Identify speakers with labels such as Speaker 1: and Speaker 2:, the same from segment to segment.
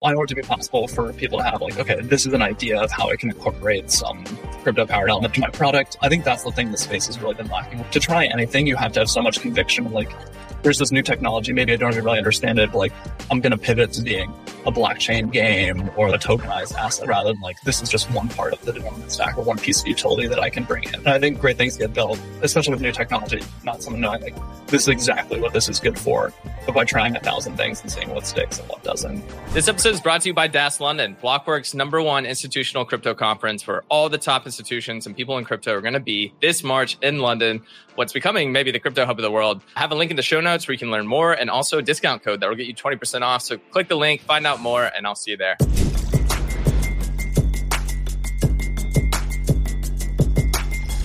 Speaker 1: I want it to be possible for people to have like, okay, this is an idea of how I can incorporate some crypto powered element to my product. I think that's the thing the space has really been lacking. To try anything, you have to have so much conviction. Like, there's this new technology. Maybe I don't even really understand it. But like, I'm going to pivot to being a blockchain game or a tokenized asset rather than like, this is just one part of the development stack or one piece of utility that I can bring in. And I think great things get built, especially with new technology, not someone knowing like, this is exactly what this is good for, but by trying a thousand things and seeing what sticks and what doesn't.
Speaker 2: This episode is brought to you by DAS London, Blockworks' number one institutional crypto conference where all the top institutions and people in crypto are going to be this March in London what's becoming maybe the crypto hub of the world. I have a link in the show notes where you can learn more and also a discount code that will get you 20% off. So click the link, find out more, and I'll see you there.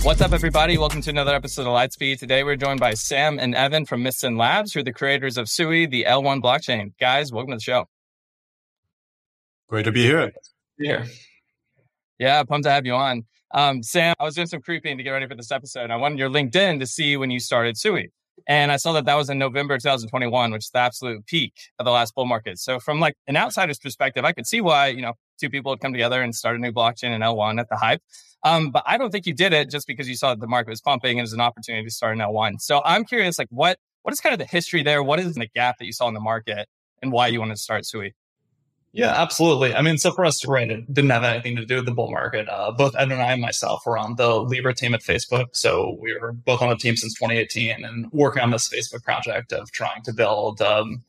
Speaker 2: What's up, everybody? Welcome to another episode of Lightspeed. Today, we're joined by Sam and Evan from Mysten Labs, who are the creators of Sui, the L1 blockchain. Guys, welcome to the show.
Speaker 3: Great to be here.
Speaker 2: Here. Yeah, pumped to have you on. Um, Sam, I was doing some creeping to get ready for this episode. I wanted your LinkedIn to see when you started Sui. And I saw that that was in November 2021, which is the absolute peak of the last bull market. So from like an outsider's perspective, I could see why, you know, two people had come together and started a new blockchain in L1 at the hype. Um, but I don't think you did it just because you saw that the market was pumping and it was an opportunity to start an L1. So I'm curious, like what, what is kind of the history there? What is the gap that you saw in the market and why you wanted to start Sui?
Speaker 1: Yeah, absolutely. I mean, so for us, right, it didn't have anything to do with the bull market. Uh, both Ed and I and myself were on the Libra team at Facebook. So we were both on the team since 2018 and working on this Facebook project of trying to build um,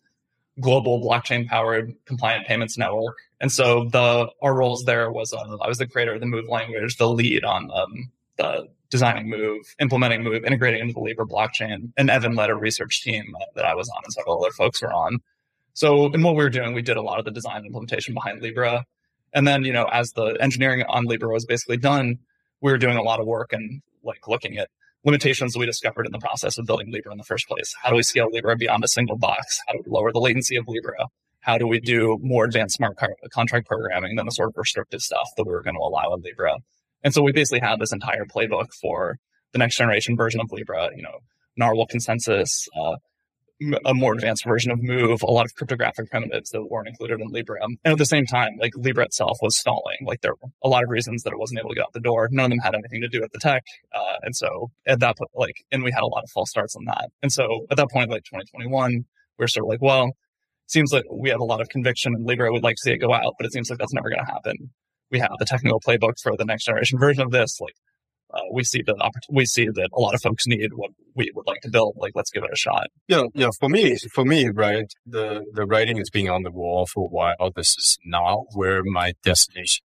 Speaker 1: global blockchain powered compliant payments network. And so the our roles there was uh, I was the creator of the Move language, the lead on um, the designing Move, implementing Move, integrating into the Libra blockchain. And Evan led a research team uh, that I was on and several other folks were on. So in what we were doing, we did a lot of the design implementation behind Libra. And then, you know, as the engineering on Libra was basically done, we were doing a lot of work and like looking at limitations we discovered in the process of building Libra in the first place. How do we scale Libra beyond a single box? How do we lower the latency of Libra? How do we do more advanced smart contract programming than the sort of restrictive stuff that we were going to allow in Libra? And so we basically had this entire playbook for the next generation version of Libra, you know, Narwhal consensus, uh, a more advanced version of Move, a lot of cryptographic primitives that weren't included in Libra. And at the same time, like Libra itself was stalling. Like there were a lot of reasons that it wasn't able to get out the door. None of them had anything to do with the tech. Uh, and so at that point, like, and we had a lot of false starts on that. And so at that point, like 2021, we're sort of like, well, seems like we have a lot of conviction and Libra. We'd like to see it go out, but it seems like that's never going to happen. We have the technical playbook for the next generation version of this. Like uh, we see that we see that a lot of folks need what we would like to build. Like, let's give it a shot.
Speaker 3: Yeah, yeah. For me, for me, right, the the writing has been on the wall for a while. This is not where my destination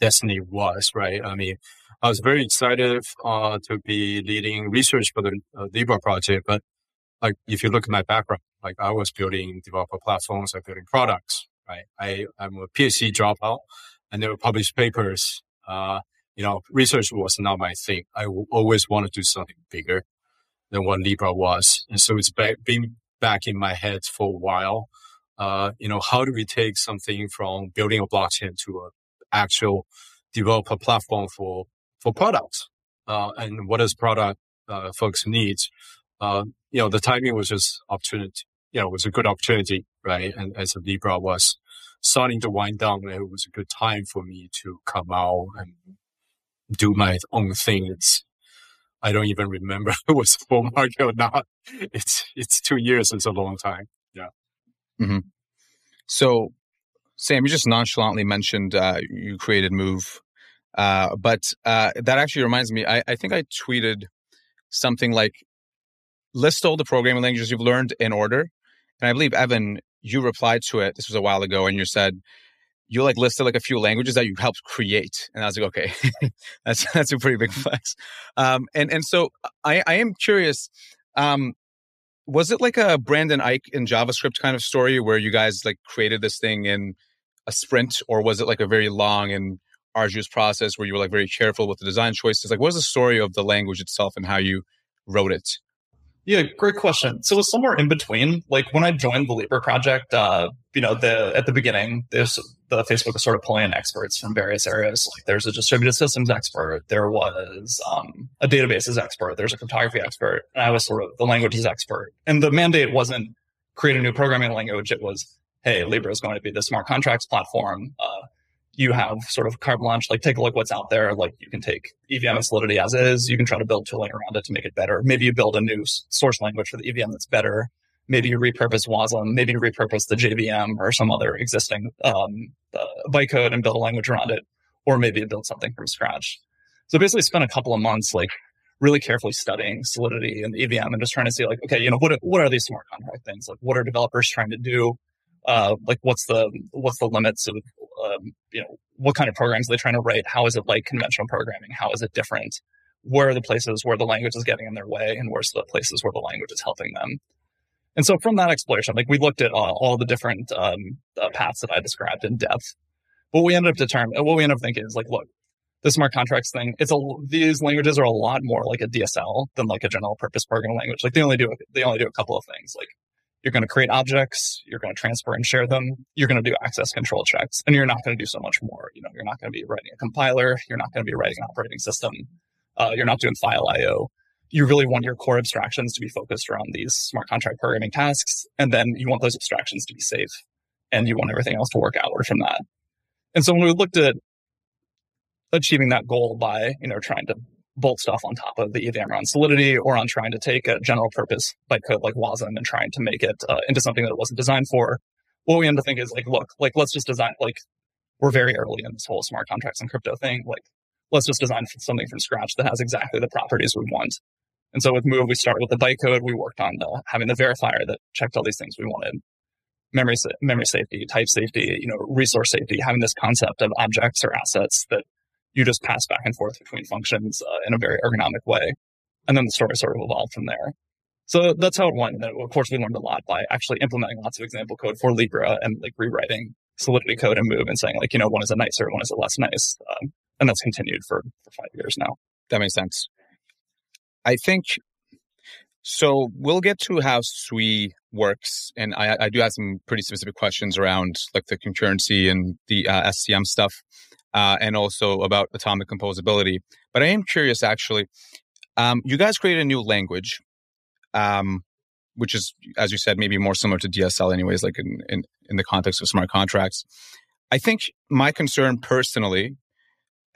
Speaker 3: destiny was. Right. I mean, I was very excited uh, to be leading research for the uh, Libra project, but like if you look at my background, like I was building developer platforms, I building products. Right. I I'm a PhD dropout. And I never published papers. Uh, you know, research was not my thing. I w- always want to do something bigger than what Libra was. And so it's back, been back in my head for a while. Uh, you know, how do we take something from building a blockchain to an actual developer platform for, for products? Uh, and what does product, uh, folks need? Uh, you know, the timing was just opportunity. You know, it was a good opportunity, right? And as Libra was starting to wind down, it was a good time for me to come out and do my own thing. It's I don't even remember it was full market or not. It's it's two years. It's a long time. Yeah.
Speaker 4: Mm-hmm. So, Sam, you just nonchalantly mentioned uh, you created Move, uh, but uh, that actually reminds me. I, I think I tweeted something like, "List all the programming languages you've learned in order," and I believe Evan, you replied to it. This was a while ago, and you said you like listed like a few languages that you helped create. And i was like okay. That's that's a pretty big flex. Um, and and so i i am curious um, was it like a Brendan Eich in javascript kind of story where you guys like created this thing in a sprint? Or was it like a very long and arduous process where you were like very careful with the design choices? Like what was the story of the language itself and how you wrote it
Speaker 1: yeah, great question. So it was somewhere in between. Like when I joined the Libra project, uh, you know, the at the beginning, this the Facebook was sort of pulling in experts from various areas. Like there's a distributed systems expert, there was um, a databases expert, there's a cryptography expert, and I was sort of the languages expert. And the mandate wasn't create a new programming language; it was hey, Libra is going to be the smart contracts platform. Uh, you have sort of carte blanche, like take a look what's out there. Like you can take EVM and Solidity as is. You can try to build tooling around it to make it better. Maybe you build a new source language for the EVM that's better. Maybe you repurpose Wasm. Maybe you repurpose the JVM or some other existing um, uh, bytecode and build a language around it. Or maybe you build something from scratch. So basically spend a couple of months like really carefully studying Solidity and EVM and just trying to see like, okay, you know, what, what are these smart contract things? Like what are developers trying to do? Uh, like what's the, what's the limits of, um, you know, what kind of programs they're trying to write? How is it like conventional programming? How is it different? Where are the places where the language is getting in their way and where's the places where the language is helping them? And so from that exploration, like we looked at uh, all the different um, uh, paths that I described in depth. What we ended up determining, what we ended up thinking is like, look, the smart contracts thing, it's a, these languages are a lot more like a DSL than like a general purpose programming language. Like they only do, they only do a couple of things. Like you're going to create objects, you're going to transfer and share them, you're going to do access control checks, and you're not going to do so much more. You know, you're not going to be writing a compiler, you're not going to be writing an operating system, uh, you're not doing file I/O. You really want your core abstractions to be focused around these smart contract programming tasks, and then you want those abstractions to be safe, and you want everything else to work outward from that. And so when we looked at achieving that goal by, you know, trying to bolt stuff on top of the EVM around Solidity or on trying to take a general purpose bytecode like Wasm and trying to make it uh, into something that it wasn't designed for. What we end up thinking is like, look, like let's just design like we're very early in this whole smart contracts and crypto thing. Like let's just design something from scratch that has exactly the properties we want. And so with Move, we started with the bytecode. We worked on the, having the verifier that checked all these things we wanted. Memory, memory safety, type safety, you know, resource safety, having this concept of objects or assets that you just pass back and forth between functions uh, in a very ergonomic way. And then the story sort of evolved from there. So that's how it went. And of course, we learned a lot by actually implementing lots of example code for Libra and like rewriting Solidity code and Move and saying like, you know, one is a nicer, one is a less nice. Um, and that's continued for, for five years now.
Speaker 4: That makes sense. I think so. We'll get to how Sui works, and I, I do have some pretty specific questions around like the concurrency and the uh, SCM stuff uh, and also about atomic composability. But I am curious, actually. Um, you guys created a new language, um, which is, as you said, maybe more similar to DSL, anyways, like in, in, in the context of smart contracts. I think my concern personally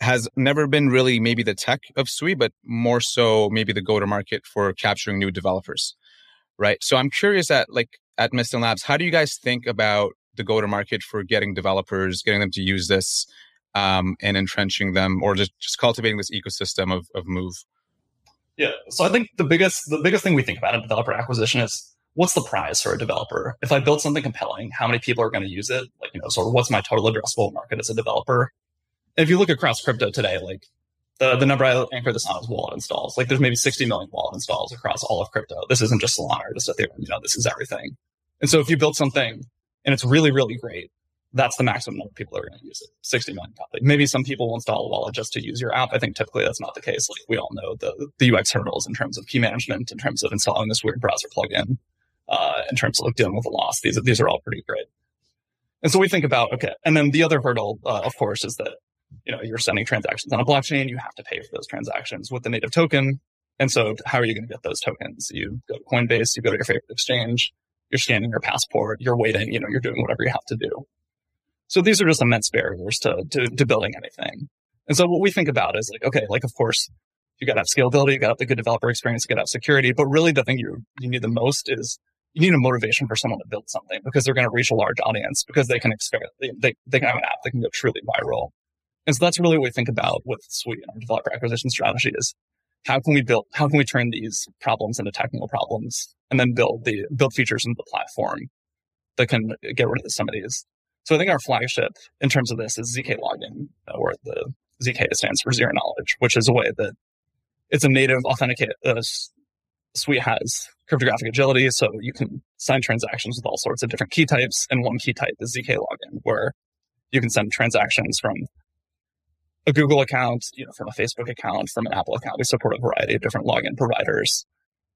Speaker 4: has never been really maybe the tech of Sui, but more so maybe the go to market for capturing new developers. Right. So I'm curious at like at Mysten Labs, how do you guys think about the go to market for getting developers, getting them to use this? Um, and entrenching them or just, just cultivating this ecosystem of, of move
Speaker 1: yeah so i think the biggest the biggest thing we think about in developer acquisition is what's the prize for a developer if i build something compelling how many people are going to use it like you know sort of what's my total addressable market as a developer if you look across crypto today like the, the number I anchor this on is wallet installs. Like there's maybe 60 million wallet installs across all of crypto. This isn't just Solana or just Ethereum. You know, this is everything. And so if you build something and it's really, really great, that's the maximum number of people that are going to use it 60 million probably. Maybe some people will install a wallet just to use your app. I think typically that's not the case. Like we all know the, the ux hurdles in terms of key management in terms of installing this weird browser plugin uh, in terms of dealing with the loss. These, these are all pretty great. And so we think about okay and then the other hurdle uh, of course is that you know you're sending transactions on a blockchain. You have to pay for those transactions with the native token. And so how are you going to get those tokens? You go to coinbase you go to your favorite exchange you're scanning your passport you're waiting you know you're doing whatever you have to do so these are just immense barriers to, to, to building anything. And so what we think about is like, okay, like of course you got to have scalability, you got to have the good developer experience, you got to have security, but really the thing you you need the most is you need a motivation for someone to build something because they're going to reach a large audience because they can expect they, they, they can have an app that can go truly viral. And so that's really what we think about with Sui and our developer acquisition strategy is how can we build how can we turn these problems into technical problems and then build the build features into the platform that can get rid of some of these so I think our flagship in terms of this is ZK login, uh, or the ZK stands for zero knowledge, which is a way that it's a native authenticate. Uh, Sui has cryptographic agility, so you can sign transactions with all sorts of different key types, and one key type is ZK login, where you can send transactions from a Google account, you know, from a Facebook account, from an Apple account. We support a variety of different login providers,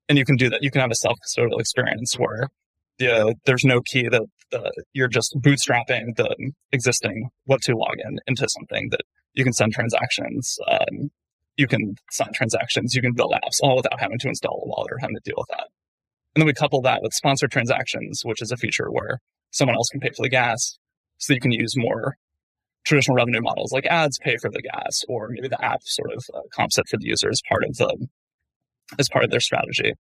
Speaker 1: and you can do that. You can have a self-custodial experience where the, there's no key that uh, you're just bootstrapping the existing Web2 login into something that you can send transactions. Um, you can sign transactions. You can build apps all without having to install a wallet or having to deal with that. And then we couple that with sponsored transactions, which is a feature where someone else can pay for the gas. So you can use more traditional revenue models like ads pay for the gas, or maybe the app sort of uh, comps it for the user as part of the as part of their strategy.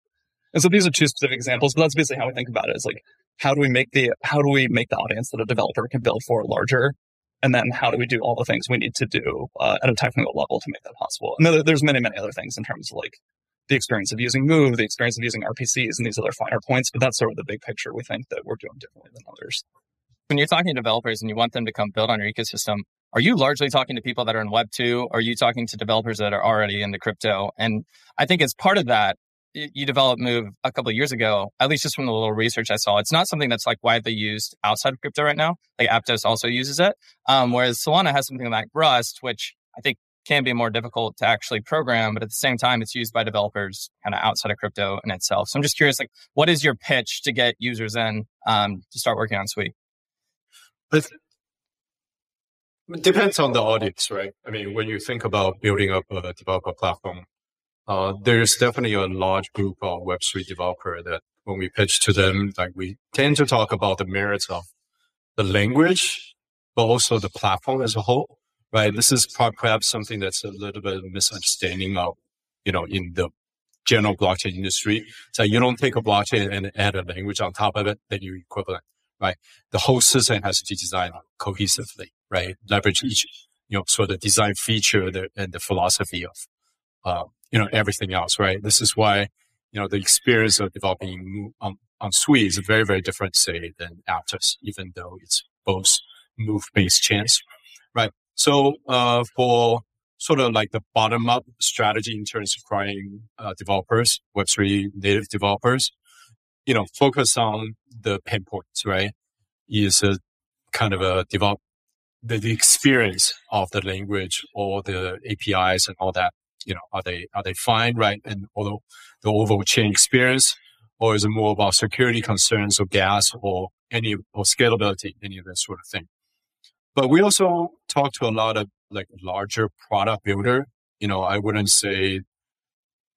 Speaker 1: And so these are two specific examples, but that's basically how we think about it. Is like how do we make the how do we make the audience that a developer can build for larger, and then how do we do all the things we need to do uh, at a technical level to make that possible? And there's many many other things in terms of like the experience of using Move, the experience of using RPCs, and these other finer points. But that's sort of the big picture we think that we're doing differently than others.
Speaker 2: When you're talking to developers and you want them to come build on your ecosystem, are you largely talking to people that are in Web 2? Or are you talking to developers that are already into crypto? And I think as part of that, you developed Move a couple of years ago, at least just from the little research I saw. It's not something that's like widely used outside of crypto right now. Like Aptos also uses it. Um, whereas Solana has something like Rust, which I think can be more difficult to actually program, but at the same time, it's used by developers kind of outside of crypto in itself. So I'm just curious, like, what is your pitch to get users in um, to start working on Sui?
Speaker 3: It depends on the audience, right? I mean, when you think about building up a developer platform, uh, there's definitely a large group of Web3 developer that when we pitch to them, like we tend to talk about the merits of the language, but also the platform as a whole, right? This is perhaps something that's a little bit of a misunderstanding of, you know, in the general blockchain industry. So you don't take a blockchain and add a language on top of it, then you equivalent, right? The whole system has to be designed cohesively, right? Leverage each, you know, sort of design feature and the philosophy of, uh, you know, everything else, right? This is why, you know, the experience of developing on, on Sui is very, very different, say, than Aptos, even though it's both move-based chains, right? So, uh, for sort of like the bottom up strategy in terms of acquiring uh, developers, Web3 native developers, you know, focus on the pain points, right? Is a kind of a develop the, the experience of the language or the APIs and all that. You know, are they are they fine, right? And although the overall chain experience, or is it more about security concerns or gas or any or scalability, any of that sort of thing? But we also talk to a lot of like larger product builder. You know, I wouldn't say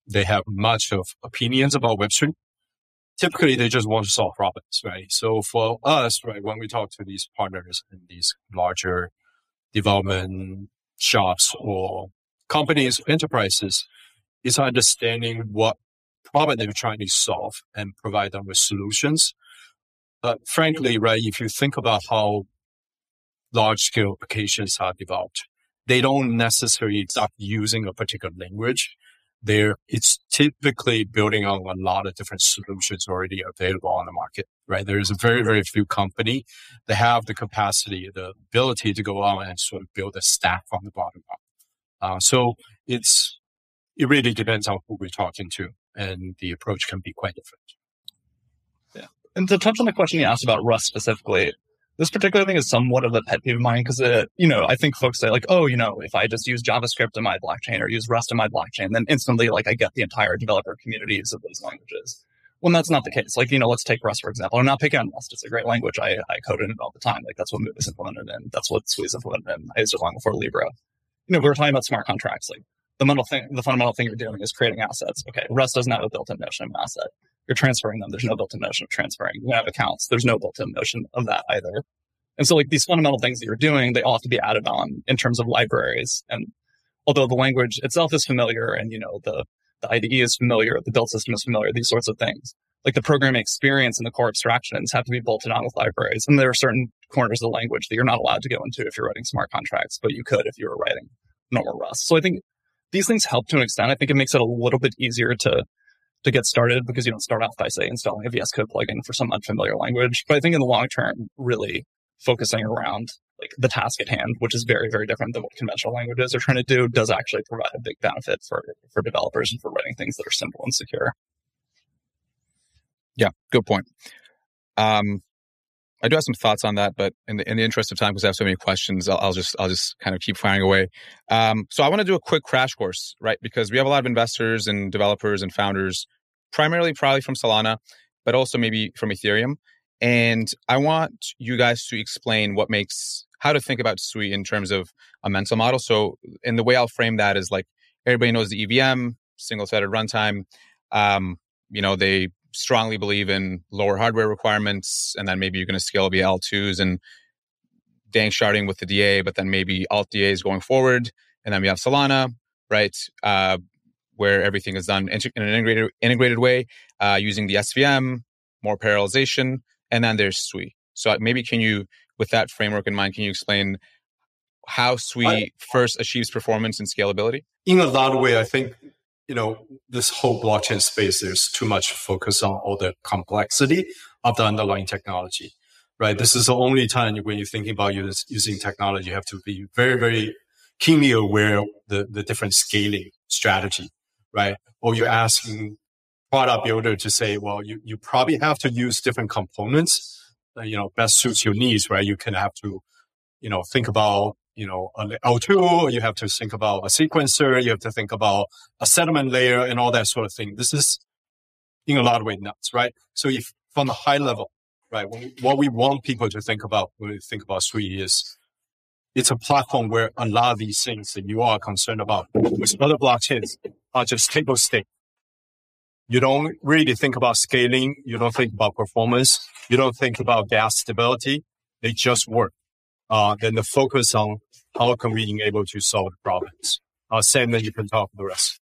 Speaker 3: they have much of opinions about Web3. Typically, they just want to solve problems, right? So for us, right, when we talk to these partners and these larger development shops or companies, enterprises, is understanding what problem they're trying to solve and provide them with solutions. But frankly, right, if you think about how large scale applications are developed, they don't necessarily start using a particular language. There, it's typically building on a lot of different solutions already available on the market, right? There's a very, very few company that have the capacity, the ability to go out and sort of build a stack from the bottom up. Uh, so it's, it really depends on who we're talking to and the approach can be quite different.
Speaker 1: Yeah. And to touch on the question you asked about Rust specifically, this particular thing is somewhat of a pet peeve of mine because, you know, I think folks say like, oh, you know, if I just use JavaScript in my blockchain or use Rust in my blockchain, then instantly, like, I get the entire developer communities of those languages. When that's not the case. Like, you know, let's take Rust, for example. I'm not picking on Rust. It's a great language. I, I code in it all the time. Like, that's what Move is implemented in. That's what Sui is implemented in. I used it long before Libra. You know, we were talking about smart contracts. Like, the fundamental thing, the fundamental thing you're doing is creating assets. Okay. Rust doesn't have a built-in notion of an asset. You're transferring them. There's no built-in notion of transferring. You have accounts. There's no built-in notion of that either. And so like these fundamental things that you're doing, they all have to be added on in terms of libraries. And although the language itself is familiar and, you know, the, the IDE is familiar, the build system is familiar, these sorts of things, like the programming experience and the core abstractions have to be bolted on with libraries. And there are certain corners of the language that you're not allowed to go into if you're writing smart contracts, but you could if you were writing normal Rust. So I think these things help to an extent. I think it makes it a little bit easier to to get started because you don't start off by say installing a VS Code plugin for some unfamiliar language. But I think in the long term, really focusing around like the task at hand, which is very, very different than what conventional languages are trying to do, does actually provide a big benefit for, for developers and for writing things that are simple and secure.
Speaker 4: Yeah, good point. Um, I do have some thoughts on that, but in the, in the interest of time, because I have so many questions, I'll, I'll just I'll just kind of keep firing away. Um, so I want to do a quick crash course, right? Because we have a lot of investors and developers and founders, primarily probably from Solana, but also maybe from Ethereum. And I want you guys to explain what makes how to think about Sui in terms of a mental model. So, in the way I'll frame that is like everybody knows the EVM, single threaded runtime. Um, you know, they strongly believe in lower hardware requirements, and then maybe you're going to scale via L2s and danksharding with the DA, but then maybe alt DAs going forward, and then we have Solana, right, uh, where everything is done in an integrated integrated way uh, using the SVM, more parallelization, and then there's Sui. So uh, maybe can you, with that framework in mind, can you explain how Sui first achieves performance and scalability?
Speaker 3: In a lot of way, I think you know this whole blockchain space. There's too much focus on all the complexity of the underlying technology, right? This is the only time when you're thinking about using technology, you have to be very, very keenly aware of the, the different scaling strategy, right? Or you're asking product builder to say, well, you, you probably have to use different components that, you know, best suits your needs, right? You can have to, you know, think about, you know, an L2, you have to think about a sequencer, you have to think about a settlement layer and all that sort of thing. This is in a lot of ways nuts, right? So if from the high level, right, what we want people to think about when we think about Sui is it's a platform where a lot of these things that you are concerned about with other blockchains are just table stakes. You don't really think about scaling. You don't think about performance. You don't think about gas stability. They just work. Uh, then the focus on how can we enable to solve problems. Uh, Sam, then you can talk the rest.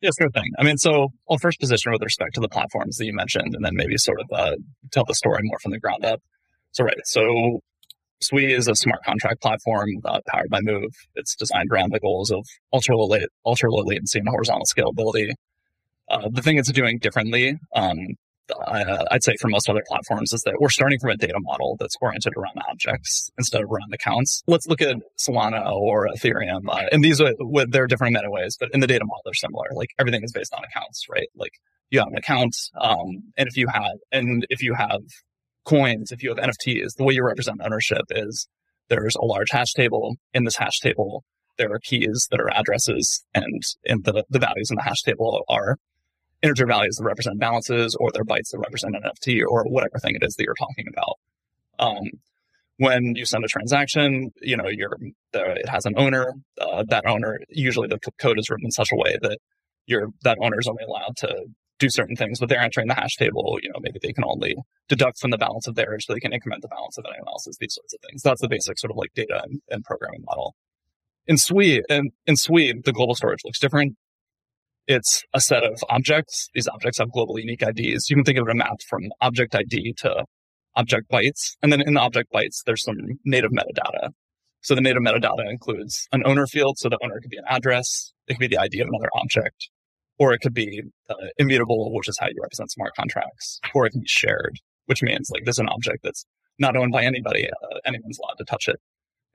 Speaker 1: Yeah, sure thing. I mean, so I'll first position with respect to the platforms that you mentioned, and then maybe sort of uh, tell the story more from the ground up. So, right. So Sui is a smart contract platform uh, powered by Move. It's designed around the goals of ultra low, ultra low latency and horizontal scalability. Uh, the thing it's doing differently, um, uh, I'd say for most other platforms, is that we're starting from a data model that's oriented around objects instead of around accounts. Let's look at Solana or Ethereum, uh, and these are they're different in many ways, but in the data model they're similar. Like everything is based on accounts, right? Like you have an account, um, and if you have and if you have coins, if you have NFTs, the way you represent ownership is there's a large hash table. In this hash table, there are keys that are addresses, and in the, the values in the hash table are integer values that represent balances, or they're bytes that represent NFT, or whatever thing it is that you're talking about. Um, when you send a transaction, you know, the, it has an owner. Uh, that owner, usually the code is written in such a way that you're, that owner is only allowed to do certain things, but they're entering the hash table. You know, maybe they can only deduct from the balance of theirs, so they can increment the balance of anyone else's. These sorts of things. That's the basic sort of like data and, and programming model. In Sui, in, in Sui, the global storage looks different. It's a set of objects. These objects have global unique IDs. You can think of it a map from object ID to object bytes. And then in the object bytes, there's some native metadata. So the native metadata includes an owner field. So the owner could be an address. It could be the ID of another object or it could be immutable, which is how you represent smart contracts, or it can be shared, which means like there's an object that's not owned by anybody, uh, anyone's allowed to touch it.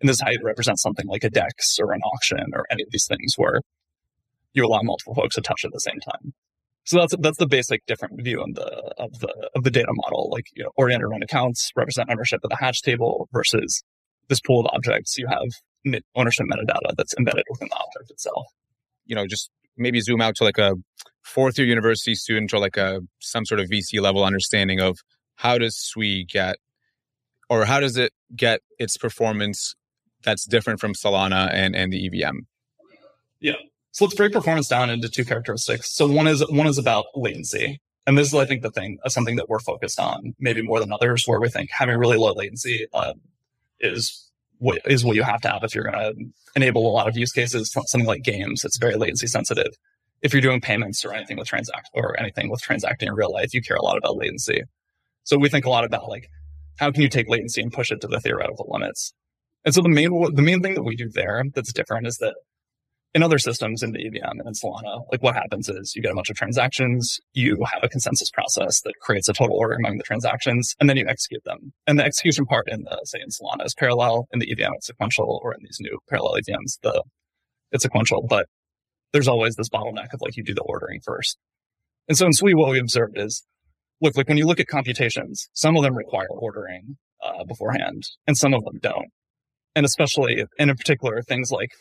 Speaker 1: And this is how you represent something like a DEX or an auction or any of these things where you allow multiple folks to touch at the same time. So that's that's the basic different view of the of the of the data model, like you know, oriented around accounts, represent ownership of the hash table versus this pool of objects. You have ownership metadata that's embedded within the object itself.
Speaker 4: You know, just maybe zoom out to like a fourth year university student or like a some sort of VC level understanding of how does Sui get or how does it get its performance that's different from Solana and, and the EVM?
Speaker 1: Yeah. So let's break performance down into two characteristics. So one is one is about latency. And this is, I think, the thing, uh, something that we're focused on, maybe more than others, where we think having really low latency uh, is what is what you have to have if you're going to enable a lot of use cases. Something like games, it's very latency sensitive. If you're doing payments or anything with transact or anything with transacting in real life, you care a lot about latency. So we think a lot about like how can you take latency and push it to the theoretical limits. And so the main the main thing that we do there that's different is that in other systems in the EVM and in Solana, like what happens is you get a bunch of transactions, you have a consensus process that creates a total order among the transactions, and then you execute them. And the execution part in the, say in Solana is parallel, in the EVM it's sequential, or in these new parallel EVMs, the it's sequential, but there's always this bottleneck of like you do the ordering first. And so in Sui, what we observed is, look, like when you look at computations, some of them require ordering uh, beforehand, and some of them don't. And especially, in particular, things like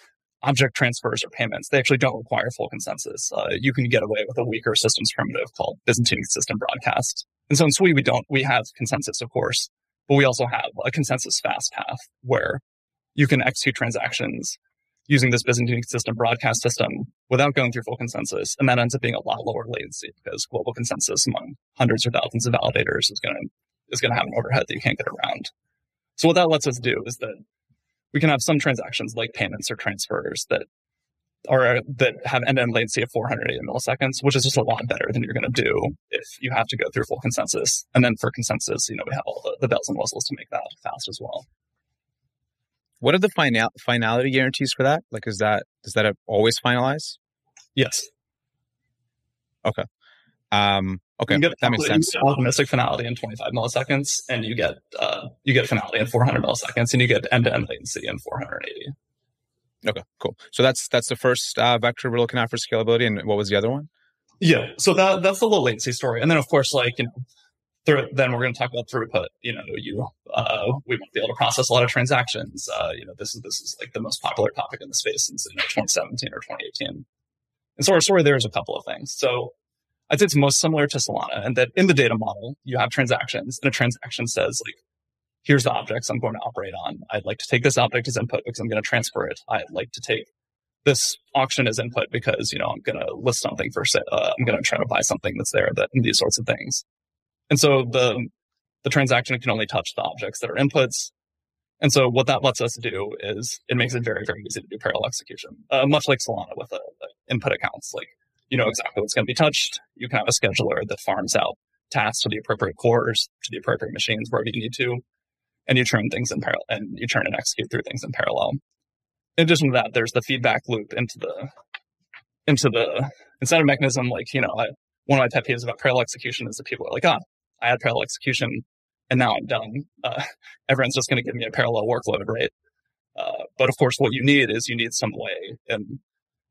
Speaker 1: object transfers or payments, they actually don't require full consensus. Uh, you can get away with a weaker systems primitive called Byzantine consistent broadcast. And so in Sui, we don't, we have consensus, of course, but we also have a consensus fast path where you can execute transactions using this Byzantine consistent broadcast system without going through full consensus. And that ends up being a lot lower latency because global consensus among hundreds or thousands of validators is going to is going to have an overhead that you can't get around. So what that lets us do is that we can have some transactions like payments or transfers that are that have end-to-end latency of 480 milliseconds, which is just a lot better than you're going to do if you have to go through full consensus. And then for consensus, you know, we have all the, the bells and whistles to make that fast as well.
Speaker 4: What are the final finality guarantees for that? Like, is that does that always finalize?
Speaker 1: Yes.
Speaker 4: Okay. Um, okay, that makes sense.
Speaker 1: Optimistic finality in 25 milliseconds, and you get uh, you get finality in 400 milliseconds, and you get end-to-end latency in 480.
Speaker 4: Okay, cool. So that's that's the first uh, vector we're looking at for scalability, and what was the other one?
Speaker 1: Yeah, so that that's the low latency story, and then of course, like you know, through, then we're going to talk about throughput. You know, you uh, we want to be able to process a lot of transactions. Uh, you know, this is this is like the most popular topic in the space since you know, 2017 or 2018. And so our story there is a couple of things. So I'd say it's most similar to Solana, and that in the data model you have transactions, and a transaction says like here's the objects I'm going to operate on. I'd like to take this object as input because I'm going to transfer it. I'd like to take this auction as input because, you know, I'm going to list something for, uh, I'm going to try to buy something that's there that, these sorts of things. And so the, the transaction can only touch the objects that are inputs. And so what that lets us do is it makes it very, very easy to do parallel execution, uh, much like Solana with the, the input accounts. Like, you know exactly what's going to be touched. You can have a scheduler that farms out tasks to the appropriate cores, to the appropriate machines wherever you need to and you turn things in parallel and you turn and execute through things in parallel. In addition to that, there's the feedback loop into the into the incentive mechanism. Like, you know, I, one of my pet peeves about parallel execution is that people are like, ah, I had parallel execution and now I'm done. Uh, everyone's just going to give me a parallel workload, right? Uh, but of course, what you need is you need some way in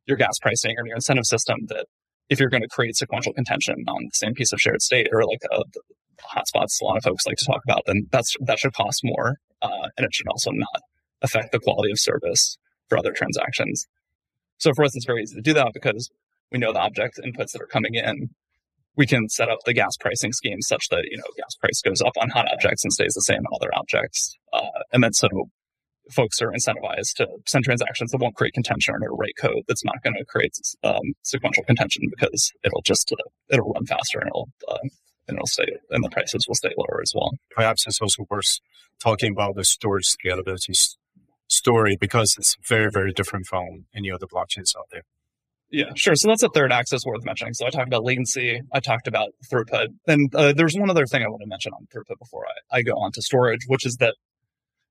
Speaker 1: your gas pricing or your incentive system that if you're going to create sequential contention on the same piece of shared state or like a, hotspots a lot of folks like to talk about, then that's that should cost more, uh, and it should also not affect the quality of service for other transactions. So for us, it's very easy to do that because we know the object inputs that are coming in. We can set up the gas pricing scheme such that you know gas price goes up on hot objects and stays the same on other objects, uh, and then so folks are incentivized to send transactions that won't create contention or write code that's not going to create um, sequential contention because it'll just uh, it'll run faster and it'll uh, and it'll stay and the prices will stay lower as well.
Speaker 3: Perhaps it's also worth talking about the storage scalability story because it's very, very different from any other blockchains out there.
Speaker 1: Yeah, sure. So that's a third axis worth mentioning. So I talked about latency, I talked about throughput. And uh, there's one other thing I want to mention on throughput before I, I go on to storage, which is that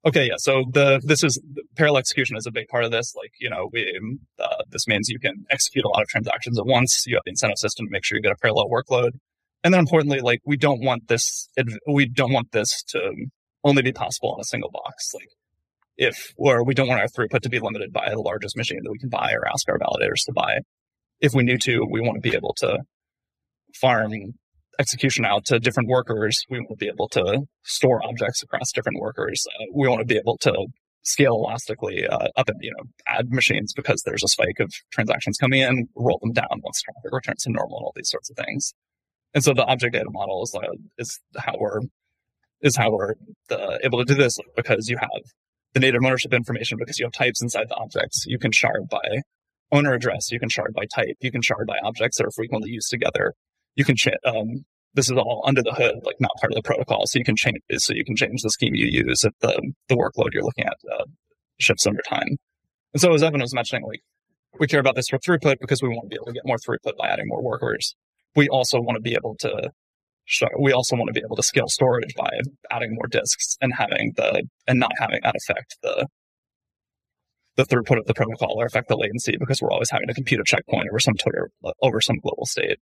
Speaker 1: Okay, yeah. So the this is parallel execution is a big part of this. Like you know, we uh, this means you can execute a lot of transactions at once. You have the incentive system to make sure you get a parallel workload. And then importantly, like we don't want this, we don't want this to only be possible on a single box. Like if, or we don't want our throughput to be limited by the largest machine that we can buy or ask our validators to buy. If we need to, we want to be able to farm execution out to different workers. We want to be able to store objects across different workers. Uh, we want to be able to scale elastically uh, up and you know add machines because there's a spike of transactions coming in, roll them down once traffic returns to normal, and all these sorts of things. And so the object data model is, uh, is how we're is how we're uh, able to do this because you have the native ownership information because you have types inside the objects. You can shard by owner address. You can shard by type. You can shard by objects that are frequently used together. You can change. um, this is all under the hood, like not part of the protocol. So you can change so you can change the scheme you use if the the workload you're looking at uh, shifts over time. And so as Evan was mentioning, like we care about this for throughput because we want to be able to get more throughput by adding more workers we also want to be able to we also want to be able to scale storage by adding more disks and having the and not having that affect the the throughput of the protocol or affect the latency because we're always having to compute a checkpoint over some Twitter over some global state.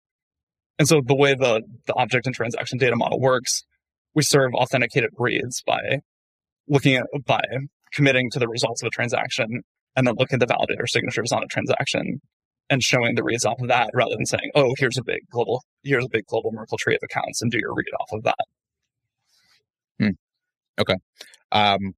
Speaker 1: And so the way the, the object and transaction data model works, we serve authenticated reads by looking at by committing to the results of a transaction and then looking at the validator signatures on a transaction and showing the reads off of that rather than saying, oh, here's a big global, here's a big global Merkle tree of accounts and do your read off of that.
Speaker 4: Hmm. Okay. Um,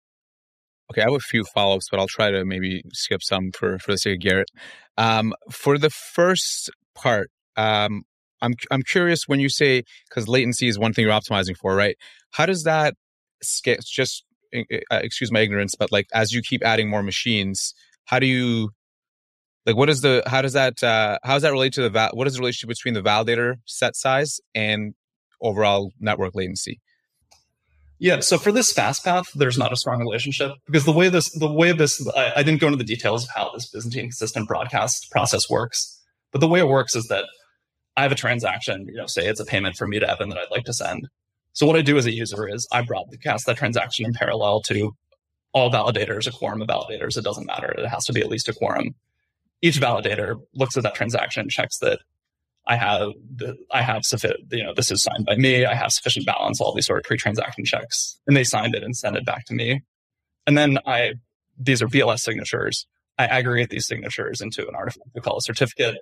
Speaker 4: okay. I have a few follow ups, but I'll try to maybe skip some for, for the sake of Garrett. Um, for the first part, um, I'm, I'm curious when you say, because latency is one thing you're optimizing for, right? How does that scale? Just uh, excuse my ignorance, but like as you keep adding more machines, how do you like what is the how does that uh how does that relate to the val- what is the relationship between the validator set size and overall network latency
Speaker 1: yeah so for this fast path there's not a strong relationship because the way this the way this I, I didn't go into the details of how this byzantine consistent broadcast process works but the way it works is that i have a transaction you know say it's a payment from me to evan that i'd like to send so what i do as a user is i broadcast that transaction in parallel to all validators a quorum of validators it doesn't matter it has to be at least a quorum each validator looks at that transaction, checks that I have the, I have sufficient, you know, this is signed by me. I have sufficient balance, all these sort of pre-transaction checks, and they signed it and sent it back to me. And then I, these are BLS signatures. I aggregate these signatures into an artifact we call a certificate,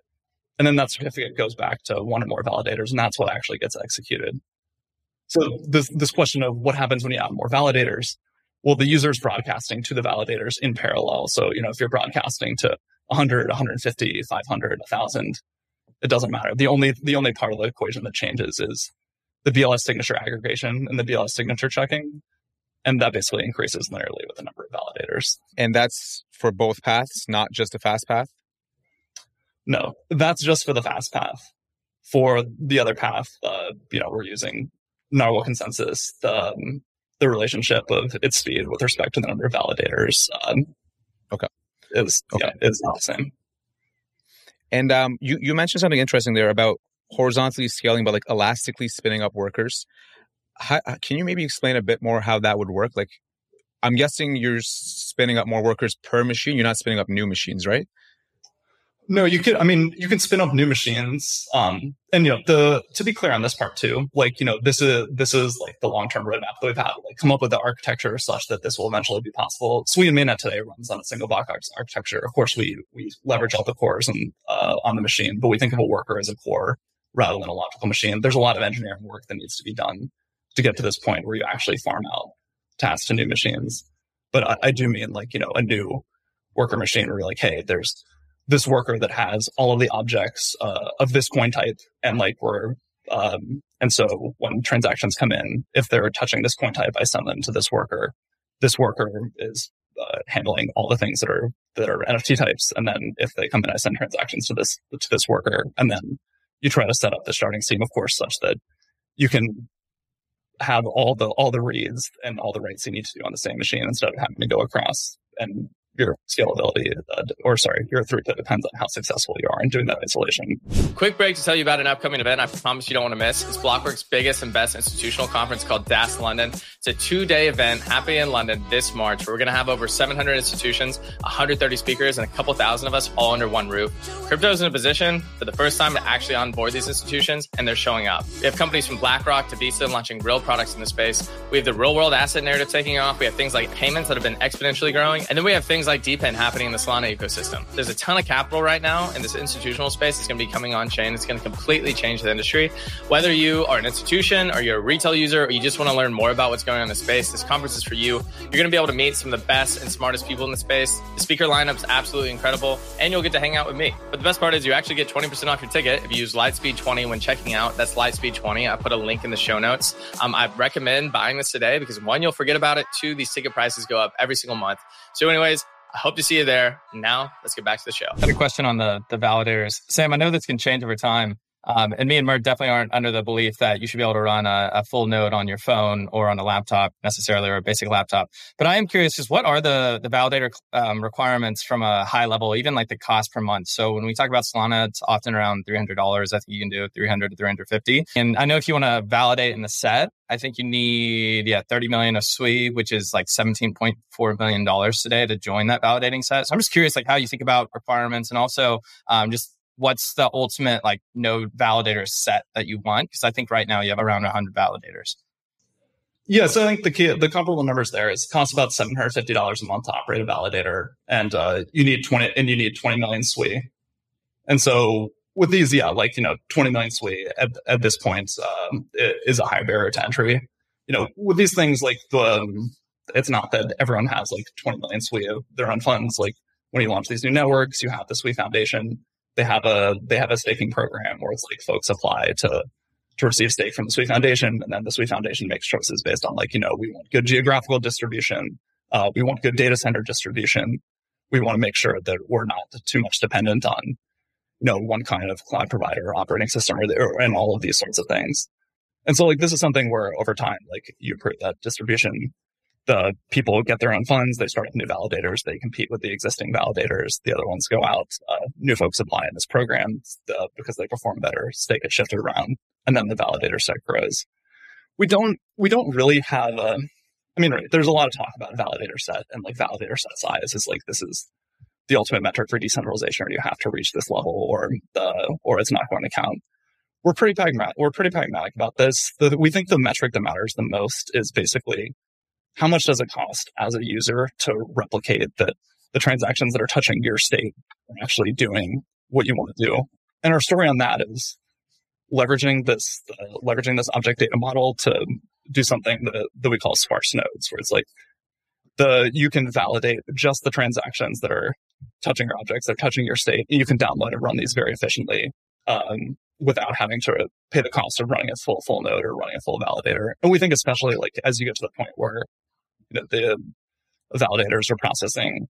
Speaker 1: and then that certificate goes back to one or more validators, and that's what actually gets executed. So this this question of what happens when you add more validators? Well, the user is broadcasting to the validators in parallel. So you know, if you're broadcasting to 100, 150, 500, 1000. It doesn't matter. The only the only part of the equation that changes is the BLS signature aggregation and the BLS signature checking. And that basically increases linearly with the number of validators.
Speaker 4: And that's for both paths, not just the fast path?
Speaker 1: No, that's just for the fast path. For the other path, uh, you know, we're using Narwhal consensus, the, um, the relationship of its speed with respect to the number of validators. Um,
Speaker 4: okay
Speaker 1: is okay. yeah, is not the same.
Speaker 4: And um, you you mentioned something interesting there about horizontally scaling, but like elastically spinning up workers. How, can you maybe explain a bit more how that would work? Like, I'm guessing you're spinning up more workers per machine. You're not spinning up new machines, right?
Speaker 1: No, you can. I mean, you can spin up new machines. Um, and you know, the to be clear on this part too, like you know, this is this is like the long term roadmap that we've had. Like, come up with the architecture such that this will eventually be possible. Sui and Mainnet today runs on a single block architecture. Of course, we we leverage all the cores and uh, on the machine, but we think of a worker as a core rather than a logical machine. There's a lot of engineering work that needs to be done to get to this point where you actually farm out tasks to new machines. But I, I do mean like you know a new worker machine where you're like, hey, there's this worker that has all of the objects uh, of this coin type and like we're um, and so when transactions come in if they're touching this coin type i send them to this worker. This worker is uh, handling all the things that are that are nft types. And then if they come in i send transactions to this to this worker. And then you try to set up the sharding scheme of course such that you can have all the all the reads and all the writes you need to do on the same machine instead of having to go across and your scalability uh, or sorry, your throughput depends on how successful you are in doing that isolation.
Speaker 2: Quick break to tell you about an upcoming event I promise you don't want to miss. It's Blockworks' biggest and best institutional conference called DAS London. It's a two-day event happening in London this March we're going to have over 700 institutions, 130 speakers, and a couple thousand of us all under one roof. Crypto is in a position for the first time to actually onboard these institutions, and they're showing up. We have companies from BlackRock to Visa launching real products in the space. We have the real-world asset narrative taking off. We have things like payments that have been exponentially growing, and then we have things things like DePIN happening in the Solana ecosystem. There's a ton of capital right now in this institutional space. It's going to be coming on chain. It's going to completely change the industry. Whether you are an institution or you're a retail user or you just want to learn more about what's going on in the space, this conference is for you. You're going to be able to meet some of the best and smartest people in the space. The speaker lineup's absolutely incredible, and you'll get to hang out with me. But the best part is you actually get 20% off your ticket if you use Lightspeed20 when checking out. That's Lightspeed20. I put a link in the show notes. Um, I recommend buying this today because one, you'll forget about it. Two, these ticket prices go up every single month. So, anyways, I hope to see you there. Now, let's get back to the show.
Speaker 5: I had a question on the the validators. Sam, I know this can change over time. Um, and me and Mert definitely aren't under the belief that you should be able to run a, a, full node on your phone or on a laptop necessarily, or a basic laptop. But I am curious, just what are the the validator um, requirements from a high level, even like the cost per month? So when we talk about Solana, it's often around three hundred dollars. I think you can do three hundred to three hundred fifty. And I know if you want to validate in the set, I think you need yeah thirty million of SUI, which is like seventeen point four million dollars today to join that validating set. So I'm just curious, like how you think about requirements and also um, just what's the ultimate like node validator set that you want? Because I think right now you have around 100 validators.
Speaker 1: Yeah, so I think the key, the comparable numbers there is it costs about seven hundred fifty dollars a month to operate a validator, and uh, you need twenty and you need twenty million SUI. And so with these, yeah, like you know, twenty million SUI at, at this point um, is a high barrier to entry. You know, with these things, like the um, it's not that everyone has like twenty million SUI of their own funds. Like when you launch these new networks, you have the Sui Foundation they have a they have a staking program where it's like folks apply to to receive stake from the Sui Foundation, and then the Sui Foundation makes choices based on like you know we want good geographical distribution, uh, we want good data center distribution, we want to make sure that we're not too much dependent on, you know, one kind of cloud provider operating system or, or and all of these sorts of things. And so like this is something where over time, like you create that distribution, the people get their own funds, they start new validators, they compete with the existing validators, the other ones go out, uh, new folks apply in this program uh, because they perform better, stake gets shifted around, and then the validator set grows. We don't we don't really have a I mean, right, there's a lot of talk about validator set and like validator set size is like this is the ultimate metric for decentralization, or you have to reach this level, or the or it's not going to count. We're pretty pragmatic. We're pretty pragmatic about this. The, we think the metric that matters the most is basically how much does it cost as a user to replicate that the transactions that are touching your state are actually doing what you want to do. And our story on that is leveraging this uh, leveraging this object data model to do something that, that we call sparse nodes, where it's like the you can validate just the transactions that are touching your objects, they're touching your state. You can download and run these very efficiently um, without having to pay the cost of running a full full node or running a full validator. And we think especially like as you get to the point where know, the validators are processing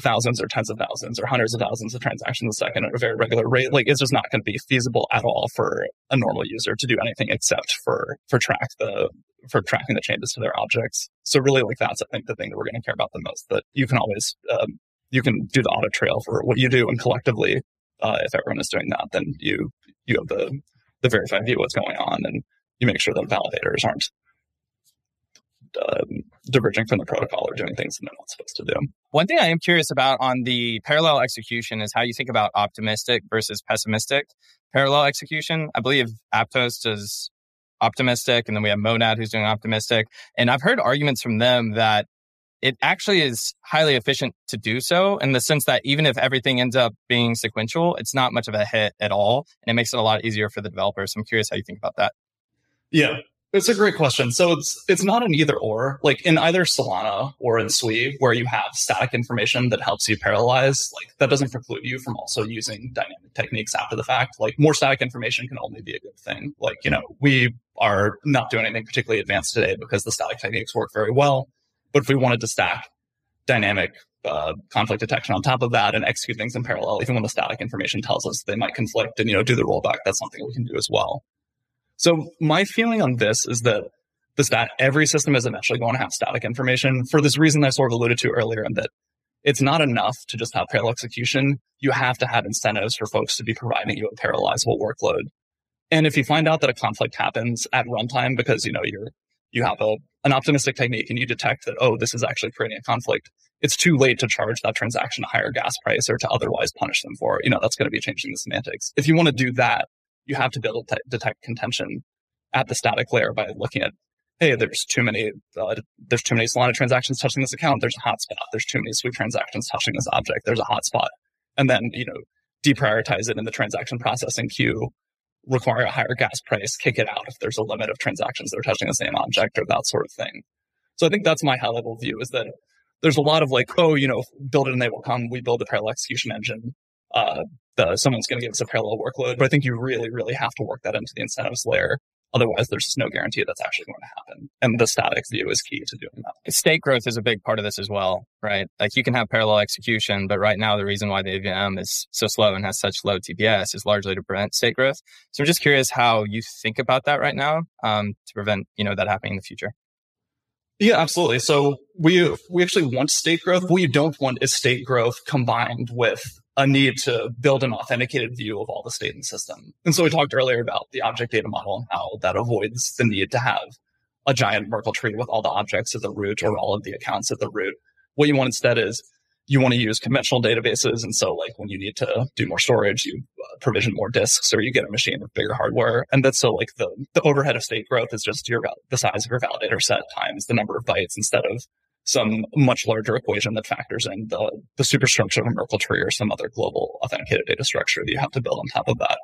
Speaker 1: thousands or tens of thousands or hundreds of thousands of transactions a second at a very regular rate, like it's just not going to be feasible at all for a normal user to do anything except for for track the for tracking the changes to their objects. So really, like that's I think the thing that we're going to care about the most. That you can always um, you can do the audit trail for what you do, and collectively, uh, if everyone is doing that, then you you have the the verified view of what's going on, and you make sure that validators aren't um, diverging from the protocol or doing things that they're not supposed to do.
Speaker 2: One thing I am curious about on the parallel execution is how you think about optimistic versus pessimistic parallel execution. I believe Aptos does optimistic, and then we have Monad who's doing optimistic. And I've heard arguments from them that it actually is highly efficient to do so in the sense that even if everything ends up being sequential, it's not much of a hit at all. And it makes it a lot easier for the developers. So I'm curious how you think about that.
Speaker 1: Yeah. It's a great question. So it's it's not an either or. Like in either Solana or in Sui, where you have static information that helps you parallelize, like that doesn't preclude you from also using dynamic techniques after the fact. Like more static information can only be a good thing. Like, you know, we are not doing anything particularly advanced today because the static techniques work very well. But if we wanted to stack dynamic uh, conflict detection on top of that and execute things in parallel, even when the static information tells us they might conflict and, you know, do the rollback, that's something we can do as well. So my feeling on this is that the stat every system is eventually going to have static information for this reason I sort of alluded to earlier, and that it's not enough to just have parallel execution. You have to have incentives for folks to be providing you a parallelizable workload. And if you find out that a conflict happens at runtime because you know you're you have a an optimistic technique and you detect that oh this is actually creating a conflict, it's too late to charge that transaction a higher gas price or to otherwise punish them for it. You know that's going to be changing the semantics. If you want to do that, you have to be able to detect contention at the static layer by looking at, hey, there's too many, uh, there's too many Solana transactions touching this account. There's a hotspot. There's too many Sui transactions touching this object. There's a hotspot. And then, you know, deprioritize it in the transaction processing queue, require a higher gas price, kick it out if there's a limit of transactions that are touching the same object or that sort of thing. So I think that's my high level view is that there's a lot of like, oh, you know, build it and they will come. We build a parallel execution engine uh, the, someone's going to give us a parallel workload. But I think you really, really have to work that into the incentives layer. Otherwise, there's just no guarantee that's actually going to happen. And the static view is key to doing that.
Speaker 2: State growth is a big part of this as well, right? Like you can have parallel execution, but right now the reason why the EVM is so slow and has such low TPS is largely to prevent state growth. So I'm just curious how you think about that right now um, to prevent, you know, that happening in the future.
Speaker 1: Yeah, absolutely. So we we actually want state growth. What you don't want is state growth combined with a need to build an authenticated view of all the state in the system. And so we talked earlier about the object data model and how that avoids the need to have a giant Merkle tree with all the objects at the root or all of the accounts at the root. What you want instead is you want to use conventional databases. And so like when you need to do more storage, you uh, provision more disks or you get a machine with bigger hardware. And that's so like the, the overhead of state growth is just your, the size of your validator set times the number of bytes instead of some much larger equation that factors in the, the superstructure of a Merkle tree or some other global authenticated data structure that you have to build on top of that.